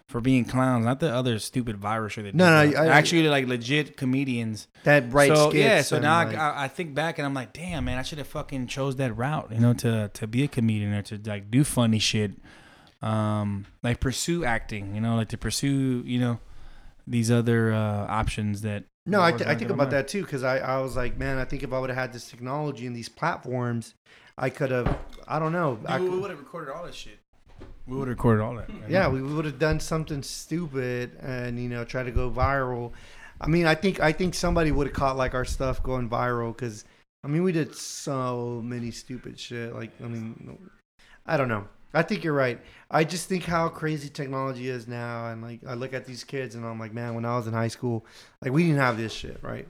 for being clowns, not the other stupid viral shit. That No, no. I- actually like legit comedians. That right so skits yeah, so now like- I, I, I think back and I'm like, damn man, I should have fucking chose that route, you know, to to be a comedian or to like do funny shit, um, like pursue acting, you know, like to pursue, you know, these other uh, options that. No, I, th- I think about on. that too because I, I was like, man, I think if I would have had this technology and these platforms, I could have, I don't know. I Dude, we would have recorded all this shit. We would have recorded all that. yeah, we would have done something stupid and you know try to go viral. I mean, I think I think somebody would have caught like our stuff going viral because I mean we did so many stupid shit. Like I mean, I don't know. I think you're right. I just think how crazy technology is now, and like I look at these kids and I'm like, man, when I was in high school, like we didn't have this shit, right?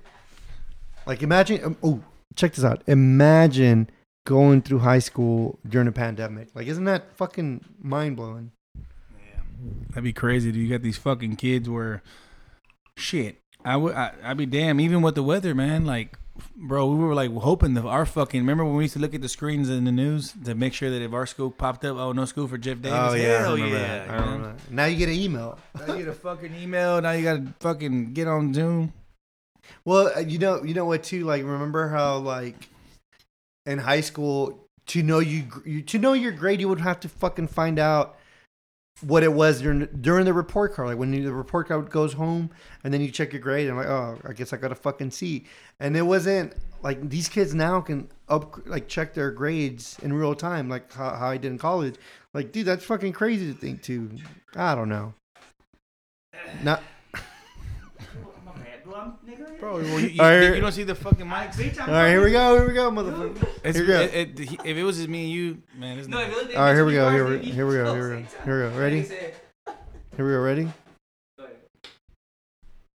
Like imagine, um, oh, check this out. Imagine going through high school during a pandemic. Like, isn't that fucking mind blowing? Yeah, that'd be crazy. Dude, you got these fucking kids where, shit. I would. I'd be damn. Even with the weather, man. Like bro, we were like hoping that our fucking. Remember when we used to look at the screens in the news to make sure that if our school popped up, oh no school for Jeff Davis. Oh yeah, I Hell yeah. that. I you know? remember that. Now you get an email. Now you get a fucking email. Now you gotta fucking get on Zoom. Well, uh, you know, you know what too. Like, remember how like in high school to know you, you to know your grade, you would have to fucking find out what it was during during the report card. Like when the report card goes home, and then you check your grade, and like, oh, I guess I got a fucking C. And it wasn't like these kids now can up like check their grades in real time, like how, how I did in college. Like, dude, that's fucking crazy to think too. I don't know. Not Bro, well, you, you, All right. you don't see the fucking mics. all right. Here we go. Here we go, motherfucker. It's, Here we go. it, it, he- if it was just me and you, man, it's No, not. if it All right, here we go. cars, Here then we you here we go. Here we go. Here we go. Ready? Here we go. Ready?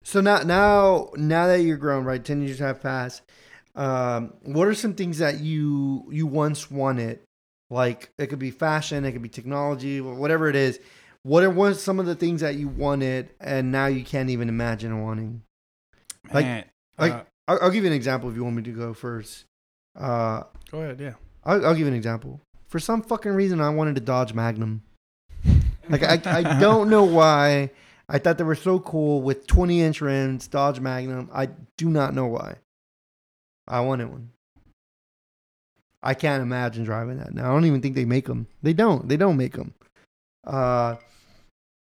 So now, now, now that you're grown, right? Ten years have passed. Um, what are some things that you you once wanted? Like it could be fashion, it could be technology, whatever it is. What are what are some of the things that you wanted and now you can't even imagine wanting? Like- Man, like- uh, I'll, I'll give you an example if you want me to go first. Uh, go ahead, yeah. I'll, I'll give you an example. For some fucking reason, I wanted a Dodge Magnum. Like I, I don't know why. I thought they were so cool with 20 inch rims, Dodge Magnum. I do not know why. I wanted one. I can't imagine driving that now. I don't even think they make them. They don't. They don't make them. Uh,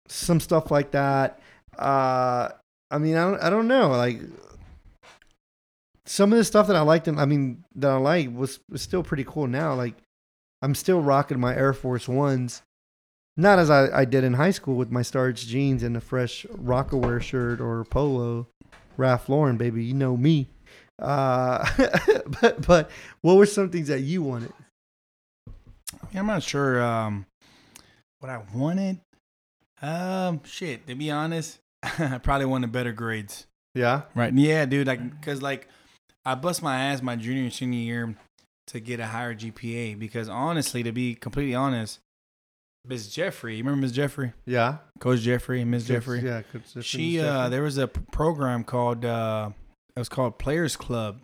some stuff like that. Uh, I mean, I don't, I don't know. Like some of the stuff that I liked, I mean, that I like was, was still pretty cool now. Like I'm still rocking my Air Force Ones. Not as I, I did in high school with my starch jeans and a fresh Rocawear shirt or polo. Ralph Lauren, baby, you know me. Uh, but but what were some things that you wanted? Yeah, I'm not sure um, what I wanted. Um, shit. To be honest, I probably wanted better grades. Yeah, Right? Yeah, dude. Like, cause like, I bust my ass my junior and senior year to get a higher GPA. Because honestly, to be completely honest, Miss Jeffrey, you remember Miss Jeffrey, yeah, Coach Jeffrey and Miss Jeffrey? Yeah, Coach Jeffrey, She Miss uh, there was a p- program called uh, it was called Players Club,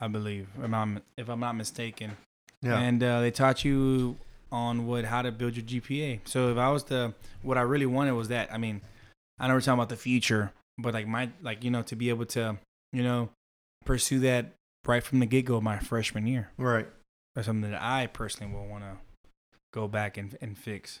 I believe, if I'm if I'm not mistaken. yeah, and uh, they taught you on what how to build your GPA. So if I was to, what I really wanted was that. I mean, I know we're talking about the future, but like my like you know to be able to you know pursue that right from the get go my freshman year. right. That's something that I personally will want to go back and and fix.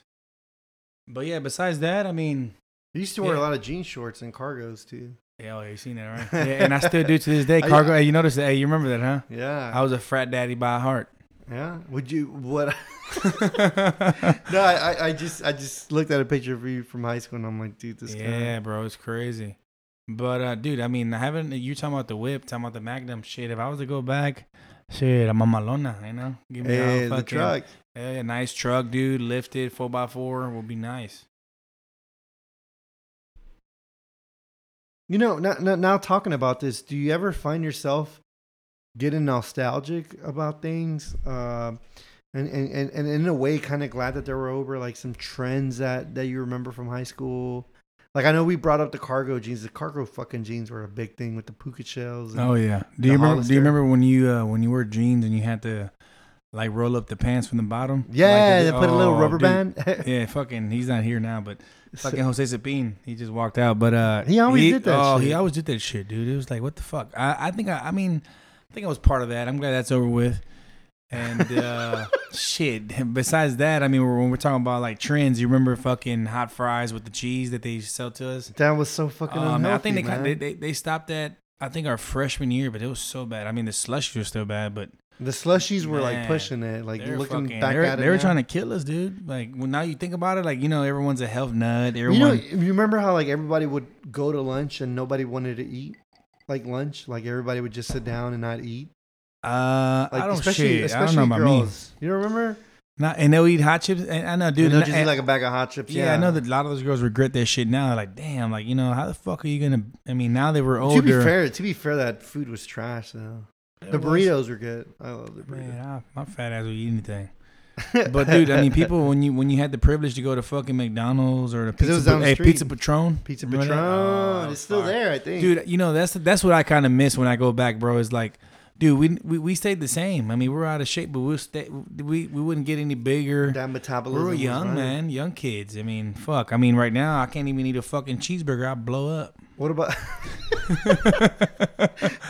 But yeah, besides that, I mean, You used to wear a lot of jean shorts and cargos too. yeah, oh, you seen that right? Yeah, and I still do to this day. I- Cargo, hey, you notice that? Hey, you remember that, huh? Yeah, I was a frat daddy by heart. Yeah. Would you what? no, I, I- just I just looked at a picture of you from high school and I'm like, dude, this guy. Yeah, bro, it's crazy. But uh, dude, I mean, having you talking about the whip, talking about the Magnum shit. If I was to go back, shit, I'm a Malona, you know. Give me Hey, the fucking- truck. Yeah, a nice truck, dude. Lifted four x four will be nice. You know, now, now, now talking about this, do you ever find yourself getting nostalgic about things? Um, and, and, and, and in a way, kind of glad that they were over, like some trends that, that you remember from high school. Like, I know we brought up the cargo jeans. The cargo fucking jeans were a big thing with the puka shells. and- Oh yeah. Do you remember? Do you remember when you uh, when you wore jeans and you had to like roll up the pants from the bottom? yeah, Like, they put a little oh, rubber dude. band. Yeah, fucking. He's not here now, but fucking Jose Sapin, he just walked out. But uh, He always did that Oh, shit. he always did that shit, dude. It was like, what the fuck? I, I think I, I mean, I think I was part of that. I'm glad that's over with. And uh, shit. Besides that, I mean, when we're talking about like trends, you remember fucking hot fries with the cheese that they sell to us? that was so fucking Oh, unhealthy, I think they, man. they, they they stopped that. I think our freshman year, but it was so bad. I mean, the slushies were still bad, but the slushies were like pushing it. Like looking fucking, back at it, they were now. trying to kill us, dude. Like when now you think about it, like you know, everyone's a health nut. You Everyone, know, you remember how like everybody would go to lunch and nobody wanted to eat, like lunch. Like everybody would just sit down and not eat. uh, Like I don't especially shit. especially I don't know about me. girls. You remember? Not, and they'll eat hot chips. And I know, dude. They'll just eat like a bag of hot chips. yeah, I know that a lot of those girls regret that shit now. They're like, damn, like you know, how the fuck are you gonna? I mean, now they were older. To be fair, to be fair, that food was trash though. It The was- burritos were good. I love the burritos. Man, I, my fat ass will eat anything. But dude, I mean, people when you when you had the privilege to go to fucking McDonald's or the 'Cause it pizza, was down the hey, street. Pizza Patron, Pizza Patron. Oh, it's still oh, fire. there, I think. dude. You know that's that's what I kind of miss when I go back, bro. Is like dude, we, we we stayed the same. I mean, we're out of shape, but we stay, we we wouldn't get any bigger. That We metabolism. were was young, right. man, young kids. I mean, fuck. I mean, right now I can't even eat a fucking cheeseburger. I blow up. What about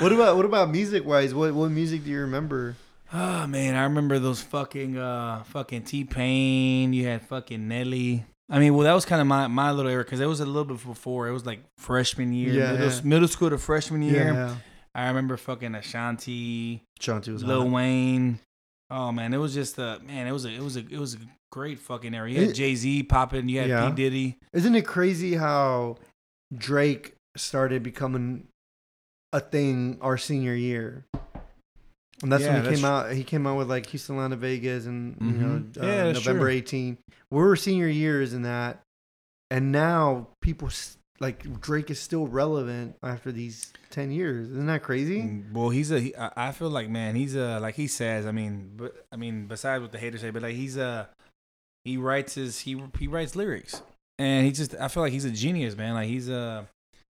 what about what about music wise? What what music do you remember? Oh man, I remember those fucking uh fucking T Pain. You had fucking Nelly. I mean, well, that was kind of my my little era because it was a little bit before. It was like freshman year, Yeah, middle, yeah. middle school to freshman year. Yeah, I remember fucking Ashanti, Shanti was Lil hot. Wayne. Oh man, it was just a man. It was a it was a it was a great fucking era. You had Jay Z popping. You had Yeah. P Diddy. Isn't it crazy how Drake started becoming a thing our senior year? And that's Yeah, when he came out. He came out with like Houston, Atlanta, Vegas, and you know uh, Yeah, November true. 18. We were senior years in that, and now people like Drake is still relevant after these 10 years. Isn't that crazy? Mm, Well, he's a. He, I I feel like man, he's a like he says. I mean, but I mean, besides what the haters say, but like he's a. He writes his he he writes lyrics, and he just I feel like he's a genius, man. Like he's a.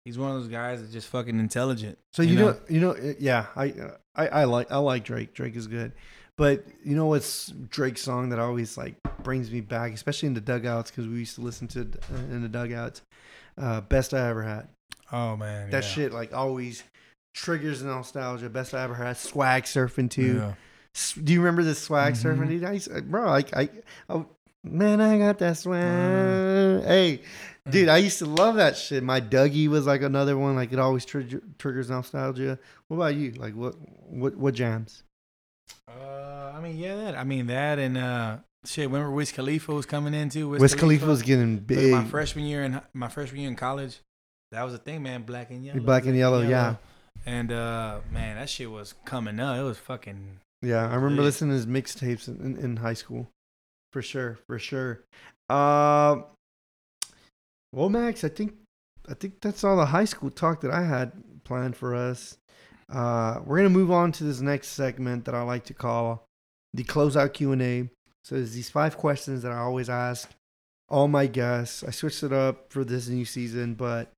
He's one of those guys that's just fucking intelligent. So you, know, you know, uh, yeah, I, uh, I, I like, I like Drake. Drake is good, but you know what's Drake's song that always like brings me back, especially in the dugouts because we used to listen to it uh, in the dugouts. Uh, Best I ever had. Oh man, That yeah. shit like always triggers nostalgia. Best I ever had. Swag surfing too. Yeah. Do you remember the swag Mhm. surfing? Dude, I used, bro, I, I, oh, man, I got that swag. Hey, dude, I used to love that shit. My Dougie was like another one. Like it always trigger, triggers nostalgia. What about you? Like what, what, what jams? Uh, I mean, yeah, that. I mean that, and uh, shit. Remember Wiz Khalifa was coming in too. Wiz Khalifa was getting Like, big. My freshman year in my freshman year in college, that was the thing, man. Black and yellow. Black and yellow, yeah. And uh, man, that shit was coming up. It was fucking. Yeah, I remember listening to his mixtapes in, in, in high school, for sure, for sure. Um, well, Max, I think I think that's all the high school talk that I had planned for us. Uh, we're gonna move on to this next segment that I like to call the closeout Q and A. So there's these five questions that I always ask all my guests. I switched it up for this new season, but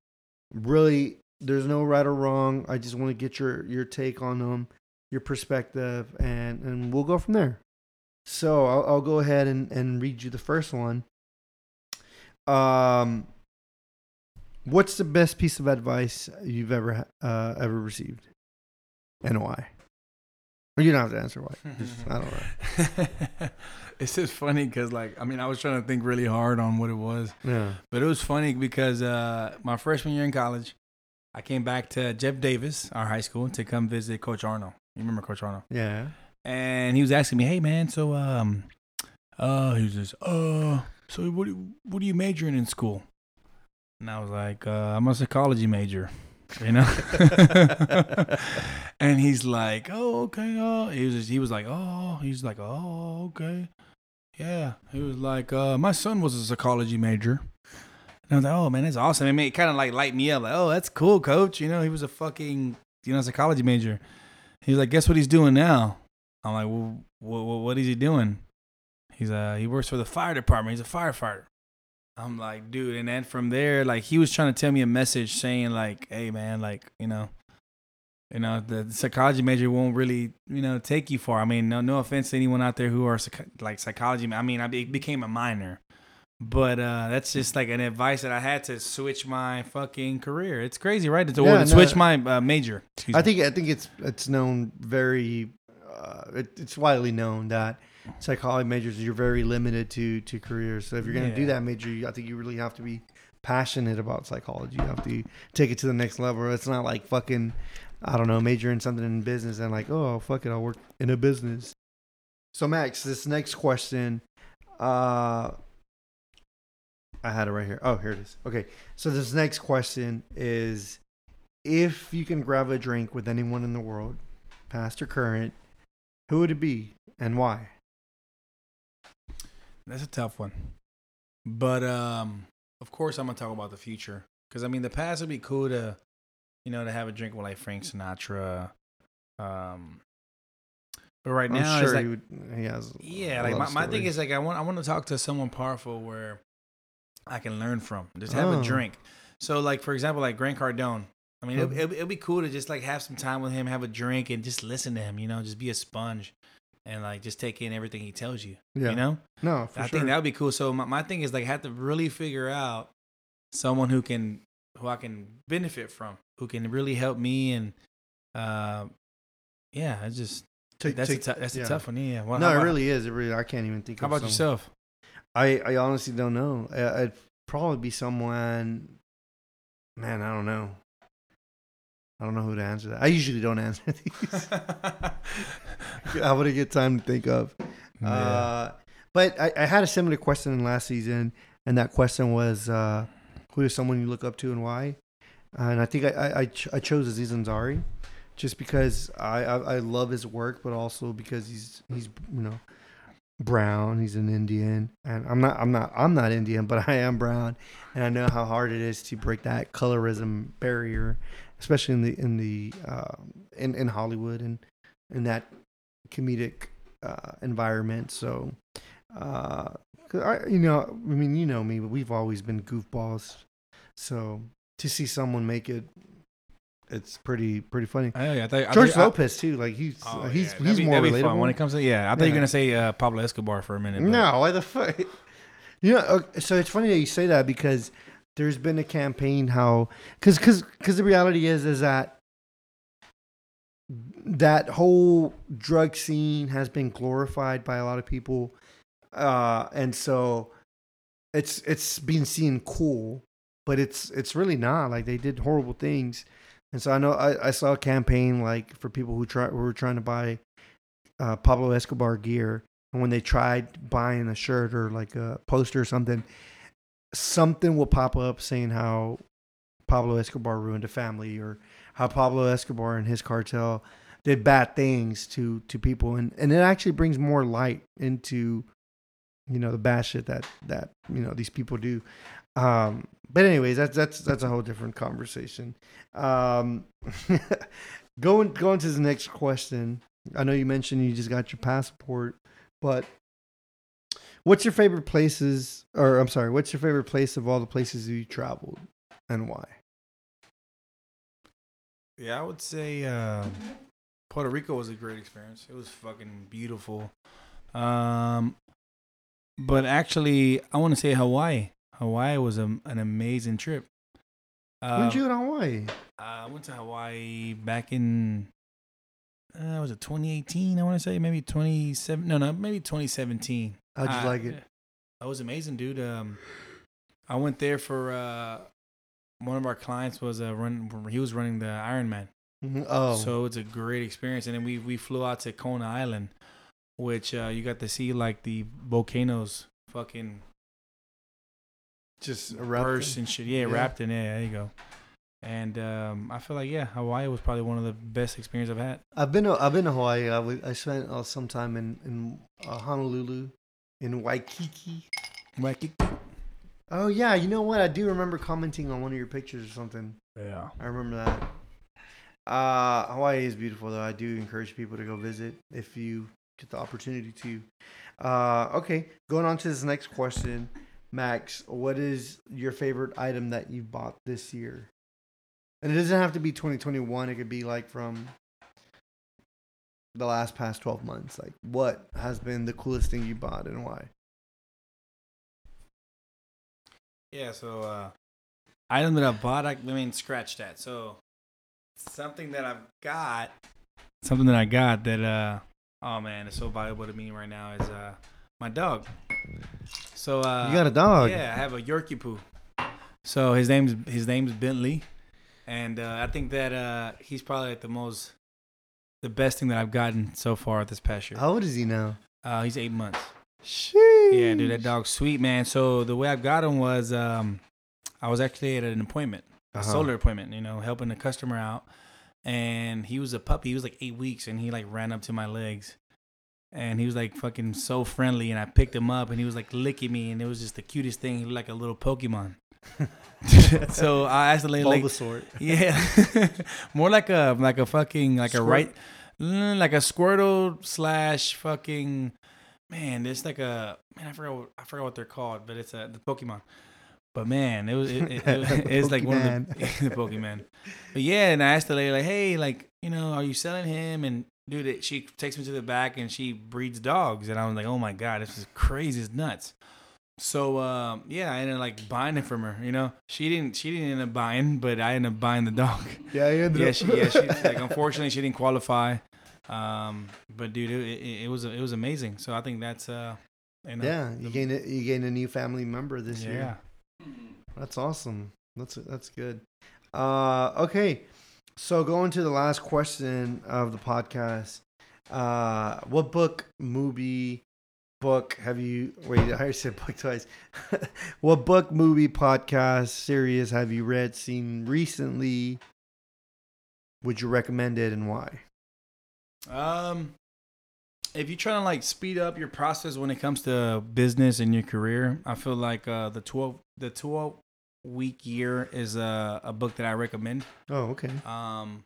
really, there's no right or wrong. I just want to get your your take on them your perspective, and and we'll go from there. So I'll, I'll go ahead and, and read you the first one. Um, what's the best piece of advice you've ever uh, ever received, and why? Or you don't have to answer why. Just, I don't know. it's just funny because, like, I mean, I was trying to think really hard on what it was, Yeah. but it was funny because uh, my freshman year in college, I came back to Jeff Davis, our high school, to come visit Coach Arnold. You remember Coach Arnold? Yeah. And he was asking me, "Hey man, so um, uh, he was just, uh, so what what are you majoring in school?" And I was like, uh, "I'm a psychology major," you know. and he's like, "Oh, okay." Oh, he was just, he was like, "Oh," he's like, "Oh, okay." Yeah, he was like, uh, "My son was a psychology major." And I was like, "Oh man, that's awesome." It made it kind of like light me up, like, "Oh, that's cool, coach." You know, he was a fucking you know psychology major. He was like, guess what he's doing now? I'm like, well, what, what is he doing? He's uh, he works for the fire department. He's a firefighter. I'm like, dude, and then from there, like, he was trying to tell me a message saying, like, hey, man, like, you know, you know, the psychology major won't really, you know, take you far. I mean, no, no offense to anyone out there who are psych- like psychology. I mean, I be, became a minor, but uh, that's just like an advice that I had to switch my fucking career. It's crazy, right? To, Yeah, to switch my uh, major. Excuse I me. think I think it's it's known very uh, it, it's widely known that psychology majors you're very limited to to careers. So if you're gonna do that major, you, I think you really have to be passionate about psychology. You have to take it to the next level. It's not like fucking I don't know major in something in business and like oh fuck it I'll work in a business. So Max, this next question, uh, I had it right here. Oh, here it is. Okay, so this next question is if you can grab a drink with anyone in the world, past or current, who would it be and why? That's a tough one. But um of course I'm gonna talk about the future. Cause I mean the past would be cool to you know, to have a drink with like Frank Sinatra. Um but right I'm now sure like he, would, he has. Yeah, like my, my thing is like I want I want to talk to someone powerful where I can learn from. Just have Oh. a drink. So like for example, like Grant Cardone. I mean, it'd, it'd, it'd be cool to just like have some time with him, have a drink, and just listen to him. You know, just be a sponge, and like just take in everything he tells you. Yeah. You know, No, for I sure. think that would be cool. So my, my thing is like I have to really figure out someone who can who I can benefit from, who can really help me, and uh, yeah, I just Take- that's take- a tou- that's yeah. a tough one. Yeah. Well, no, it about- really is. It really. I can't even think. How about someone. yourself? I I honestly don't know. I, I'd probably be someone. Man, I don't know. I don't know who to answer that. I usually don't answer these. I wouldn't get time to think of. Uh, but I, I had a similar question in last season, and that question was, uh, "Who is someone you look up to and why?" And I think I I, I, ch- I chose Aziz Ansari, just because I, I I love his work, but also because he's he's you know brown. He's an Indian, and I'm not I'm not I'm not Indian, but I am brown, and I know how hard it is to break that colorism barrier, especially in the in the uh, in in Hollywood and in that comedic uh, environment. So, uh, I, you know, I mean, you know me, but we've always been goofballs. So to see someone make it, it's pretty pretty funny. Oh, yeah, I thought, I George thought- I- Lopez too, like he's Oh, he's yeah, he's be- more relatable. fun when it comes to yeah. I thought you Yeah. were gonna say uh, Pablo Escobar for a minute. but- No, why the fuck? You know, okay, so it's funny that you say that because there's been a campaign how because because because the reality is is that that whole drug scene has been glorified by a lot of people, uh, and so it's it's being seen cool, but it's it's really not. Like they did horrible things, and so I know I, I saw a campaign like for people who try who were trying to buy uh, Pablo Escobar gear, and when they tried buying a shirt or like a poster or something, something will pop up saying how Pablo Escobar ruined a family or how Pablo Escobar and his cartel did bad things to to people, and and it actually brings more light into you know the bad shit that that you know these people do. Um, but anyways, that's that's that's a whole different conversation. Um, going going to the next question. I know you mentioned you just got your passport, but what's your favorite places? Or I'm sorry, what's your favorite place of all the places you traveled, and why? Yeah, I would say um, Puerto Rico was a great experience. It was fucking beautiful. Um, but actually, I want to say Hawaii. Hawaii was a, an amazing trip. when Uh, did you go to Hawaii? I went to Hawaii back in uh, was it 2018? I want to say maybe 27. No, no, maybe 2017. How'd you Uh, like it? That was amazing, dude. Um, I went there for uh, one of our clients was uh, run. He was running the Ironman. Mhm. Oh, So it's a great experience. And then we we flew out to Kona Island, which uh, you got to see like the volcanoes fucking just burst and shit. Yeah, Yeah. wrapped in it. There you go. And um, I feel like yeah, Hawaii was probably one of the best experiences I've had. I've been to, I've been to Hawaii. I, w- I spent uh, some time in in uh, Honolulu, in Waikiki. Wacky. Oh yeah, you know what? I do remember commenting on one of your pictures or something. Yeah. I remember that. Uh, Hawaii is beautiful, though. I do encourage people to go visit if you get the opportunity to. Uh, okay, going on to this next question, Max. What is your favorite item that you bought this year? And it doesn't have to be 2021. It could be like from the last past 12 months. Like, what has been the coolest thing you bought and why? Yeah, so uh item that I bought, I, I mean scratch that. So something that I've got something that I got that uh oh man, it's so valuable to me right now is uh my dog. So uh you got a dog. Yeah, I have a Yorkie poo. So his name's his name's Bentley. And uh I think that uh he's probably like the most the best thing that I've gotten so far this past year. How old is he now? Uh he's eight months. Sheesh. Yeah, dude, that dog's sweet, man. So the way I got him was um I was actually at an appointment, a Uh-huh. solar appointment, you know, helping a customer out. And he was a puppy. He was like eight weeks and he like ran up to my legs. And he was like fucking so friendly. And I picked him up and he was like licking me. And it was just the cutest thing. He looked like a little Pokemon. so I asked the lady, like, Bulbasaur. yeah, more like a like a fucking like a right, mm, like a Squirtle slash fucking man. It's like a man. I forgot what, I forgot what they're called, but it's a the Pokemon. But man, it was it, it, it, it's like one of the, the Pokemon. But yeah, and I asked the lady like, "Hey, like, you know, are you selling him?" And dude, it, she takes me to the back and she breeds dogs, and I was like, "Oh my god, this is crazy, it's nuts." So um, yeah, I ended up like buying it from her. You know, she didn't she didn't end up buying, but I ended up buying the dog. Yeah, you ended yeah, she, yeah, she like unfortunately she didn't qualify. Um, but dude, it, it, it was it was amazing. So I think that's uh, you know, yeah, you gained a, you gained a new family member this yeah. year. That's awesome. That's that's good. Uh, okay, so going to the last question of the podcast. Uh, what book, movie, book have you? Wait, I already said book twice. what book, movie, podcast, series have you read, seen recently? Would you recommend it and why? Um, if you're trying to like speed up your process when it comes to business and your career, I feel like uh, the twelve the twelve week year is a, a book that I recommend. Oh, okay. Um,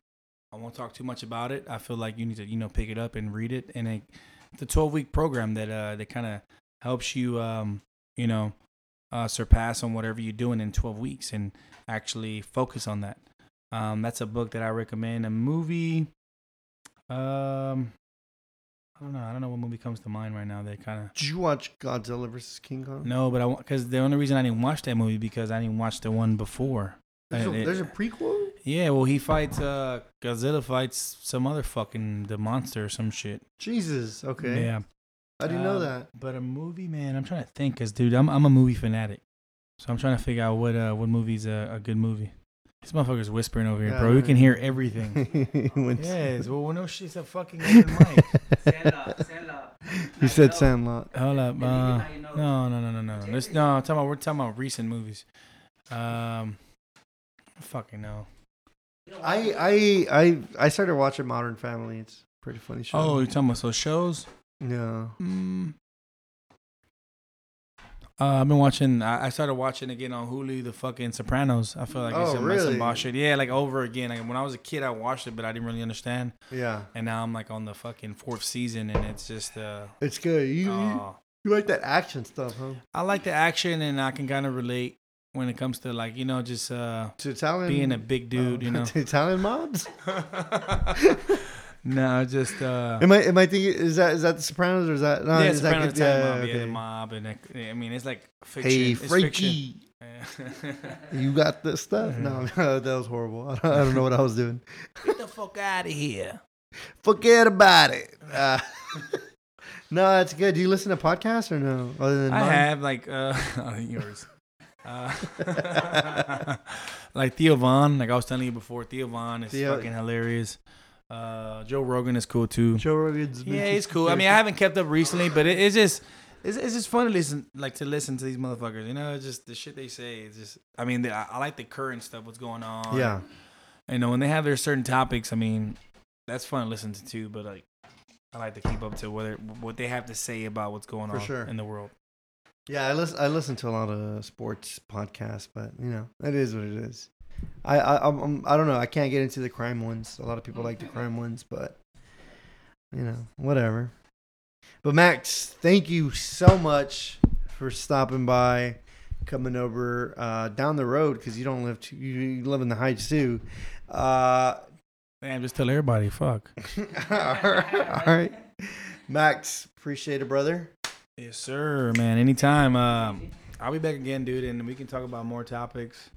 I won't talk too much about it. I feel like you need to you know pick it up and read it. And it, a twelve week program that uh that kind of helps you um you know uh surpass on whatever you're doing in twelve weeks and actually focus on that. Um, that's a book that I recommend. A movie, um, I don't know. I don't know what movie comes to mind right now. That kind of Did you watch Godzilla versus King Kong? no, but I want because the only reason I didn't watch that movie because I didn't watch the one before. There's a, it- there's a prequel. Yeah, well, he fights uh Godzilla fights some other fucking the monster or some shit. Jesus. Okay. Yeah, I didn't know Um, that. But a movie, man, I'm trying to think, cause dude, I'm I'm a movie fanatic, so I'm trying to figure out what uh what movie's a, a good movie. This motherfucker's whispering over here, Yeah, bro. We know. can hear everything. When- yes, well, no shit's a fucking open mic. Sandlot, Sandlot. You said Sandlot. Hold up, And uh, now you know. no, no, no, no, no. Let's no. I'm talking about we're talking about recent movies. Um, fucking no. I? I I I started watching Modern Family. It's a pretty funny show. Oh, you're talking about those shows? no. Mm. Uh, I've been watching. I I started watching again on Hulu. The fucking Sopranos. I feel like it's Oh, like really? boss shit. Yeah, like over again. Like when I was a kid, I watched it, but I didn't really understand. Yeah, And now I'm like on the fucking fourth season, and it's just uh, it's good. You you, oh. you like that action stuff, huh? I like the action, and I can kind of relate when it comes to like you know just uh To Italian being a big dude, uh, you know. to Italian mobs. no, just uh. Am I am I thinking is that is that the Sopranos or is that no? yeah, is Sopranos, good? Italian mob, yeah, okay. the mob, and it, I mean it's like fiction. Hey it's. Frankie, you got this stuff? No, that was horrible. I don't, I don't know what I was doing. Get the fuck out of here. Forget about it. Uh, no, that's good. Do you listen to podcasts or no? Other than I mine? have like uh yours. Uh, like Theo Von, like I was telling you before, Theo Von is Theo- fucking hilarious. Uh, Joe Rogan is cool too. Joe Rogan's. been- Yeah, he's cool. I mean, I haven't kept up recently, but it, it's just it's, it's just fun to listen like to listen to these motherfuckers. You know, it's just the shit they say. It's just I mean, the, I, I like the current stuff, what's going on. yeah. you know, when they have their certain topics, I mean, that's fun to listen to too. But like, I like to keep up to whether what they have to say about what's going For on sure. in the world. Yeah, I listen. I listen to a lot of sports podcasts, but you know, it is what it is. I I I'm, I'm, don't know. I can't get into the crime ones. A lot of people like the crime ones, but you know, whatever. But Max, thank you so much for stopping by, coming over uh, down the road because you don't live too, you, you live in the Heights too. Uh, Damn, just tell everybody, fuck. all right, Max, appreciate it, brother. Yes, sir, man. Anytime. Um, I'll be back again, dude, and we can talk about more topics.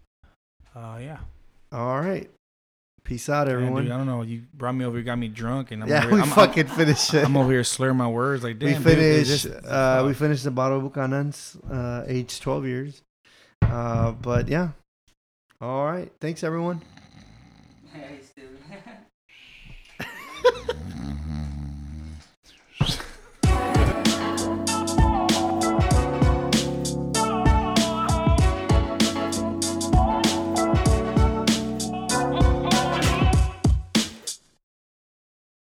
Uh, yeah. All right, peace out, Man, everyone. dude, I don't know. You brought me over, you got me drunk, and I'm yeah, over, we I'm, fucking finished it. I'm, I'm over here slurring my words like, we damn. dude, is finished. uh, we finished the bottle of Buchanan's, uh, age twelve years. Uh, but yeah. All right. Thanks, everyone. Nice.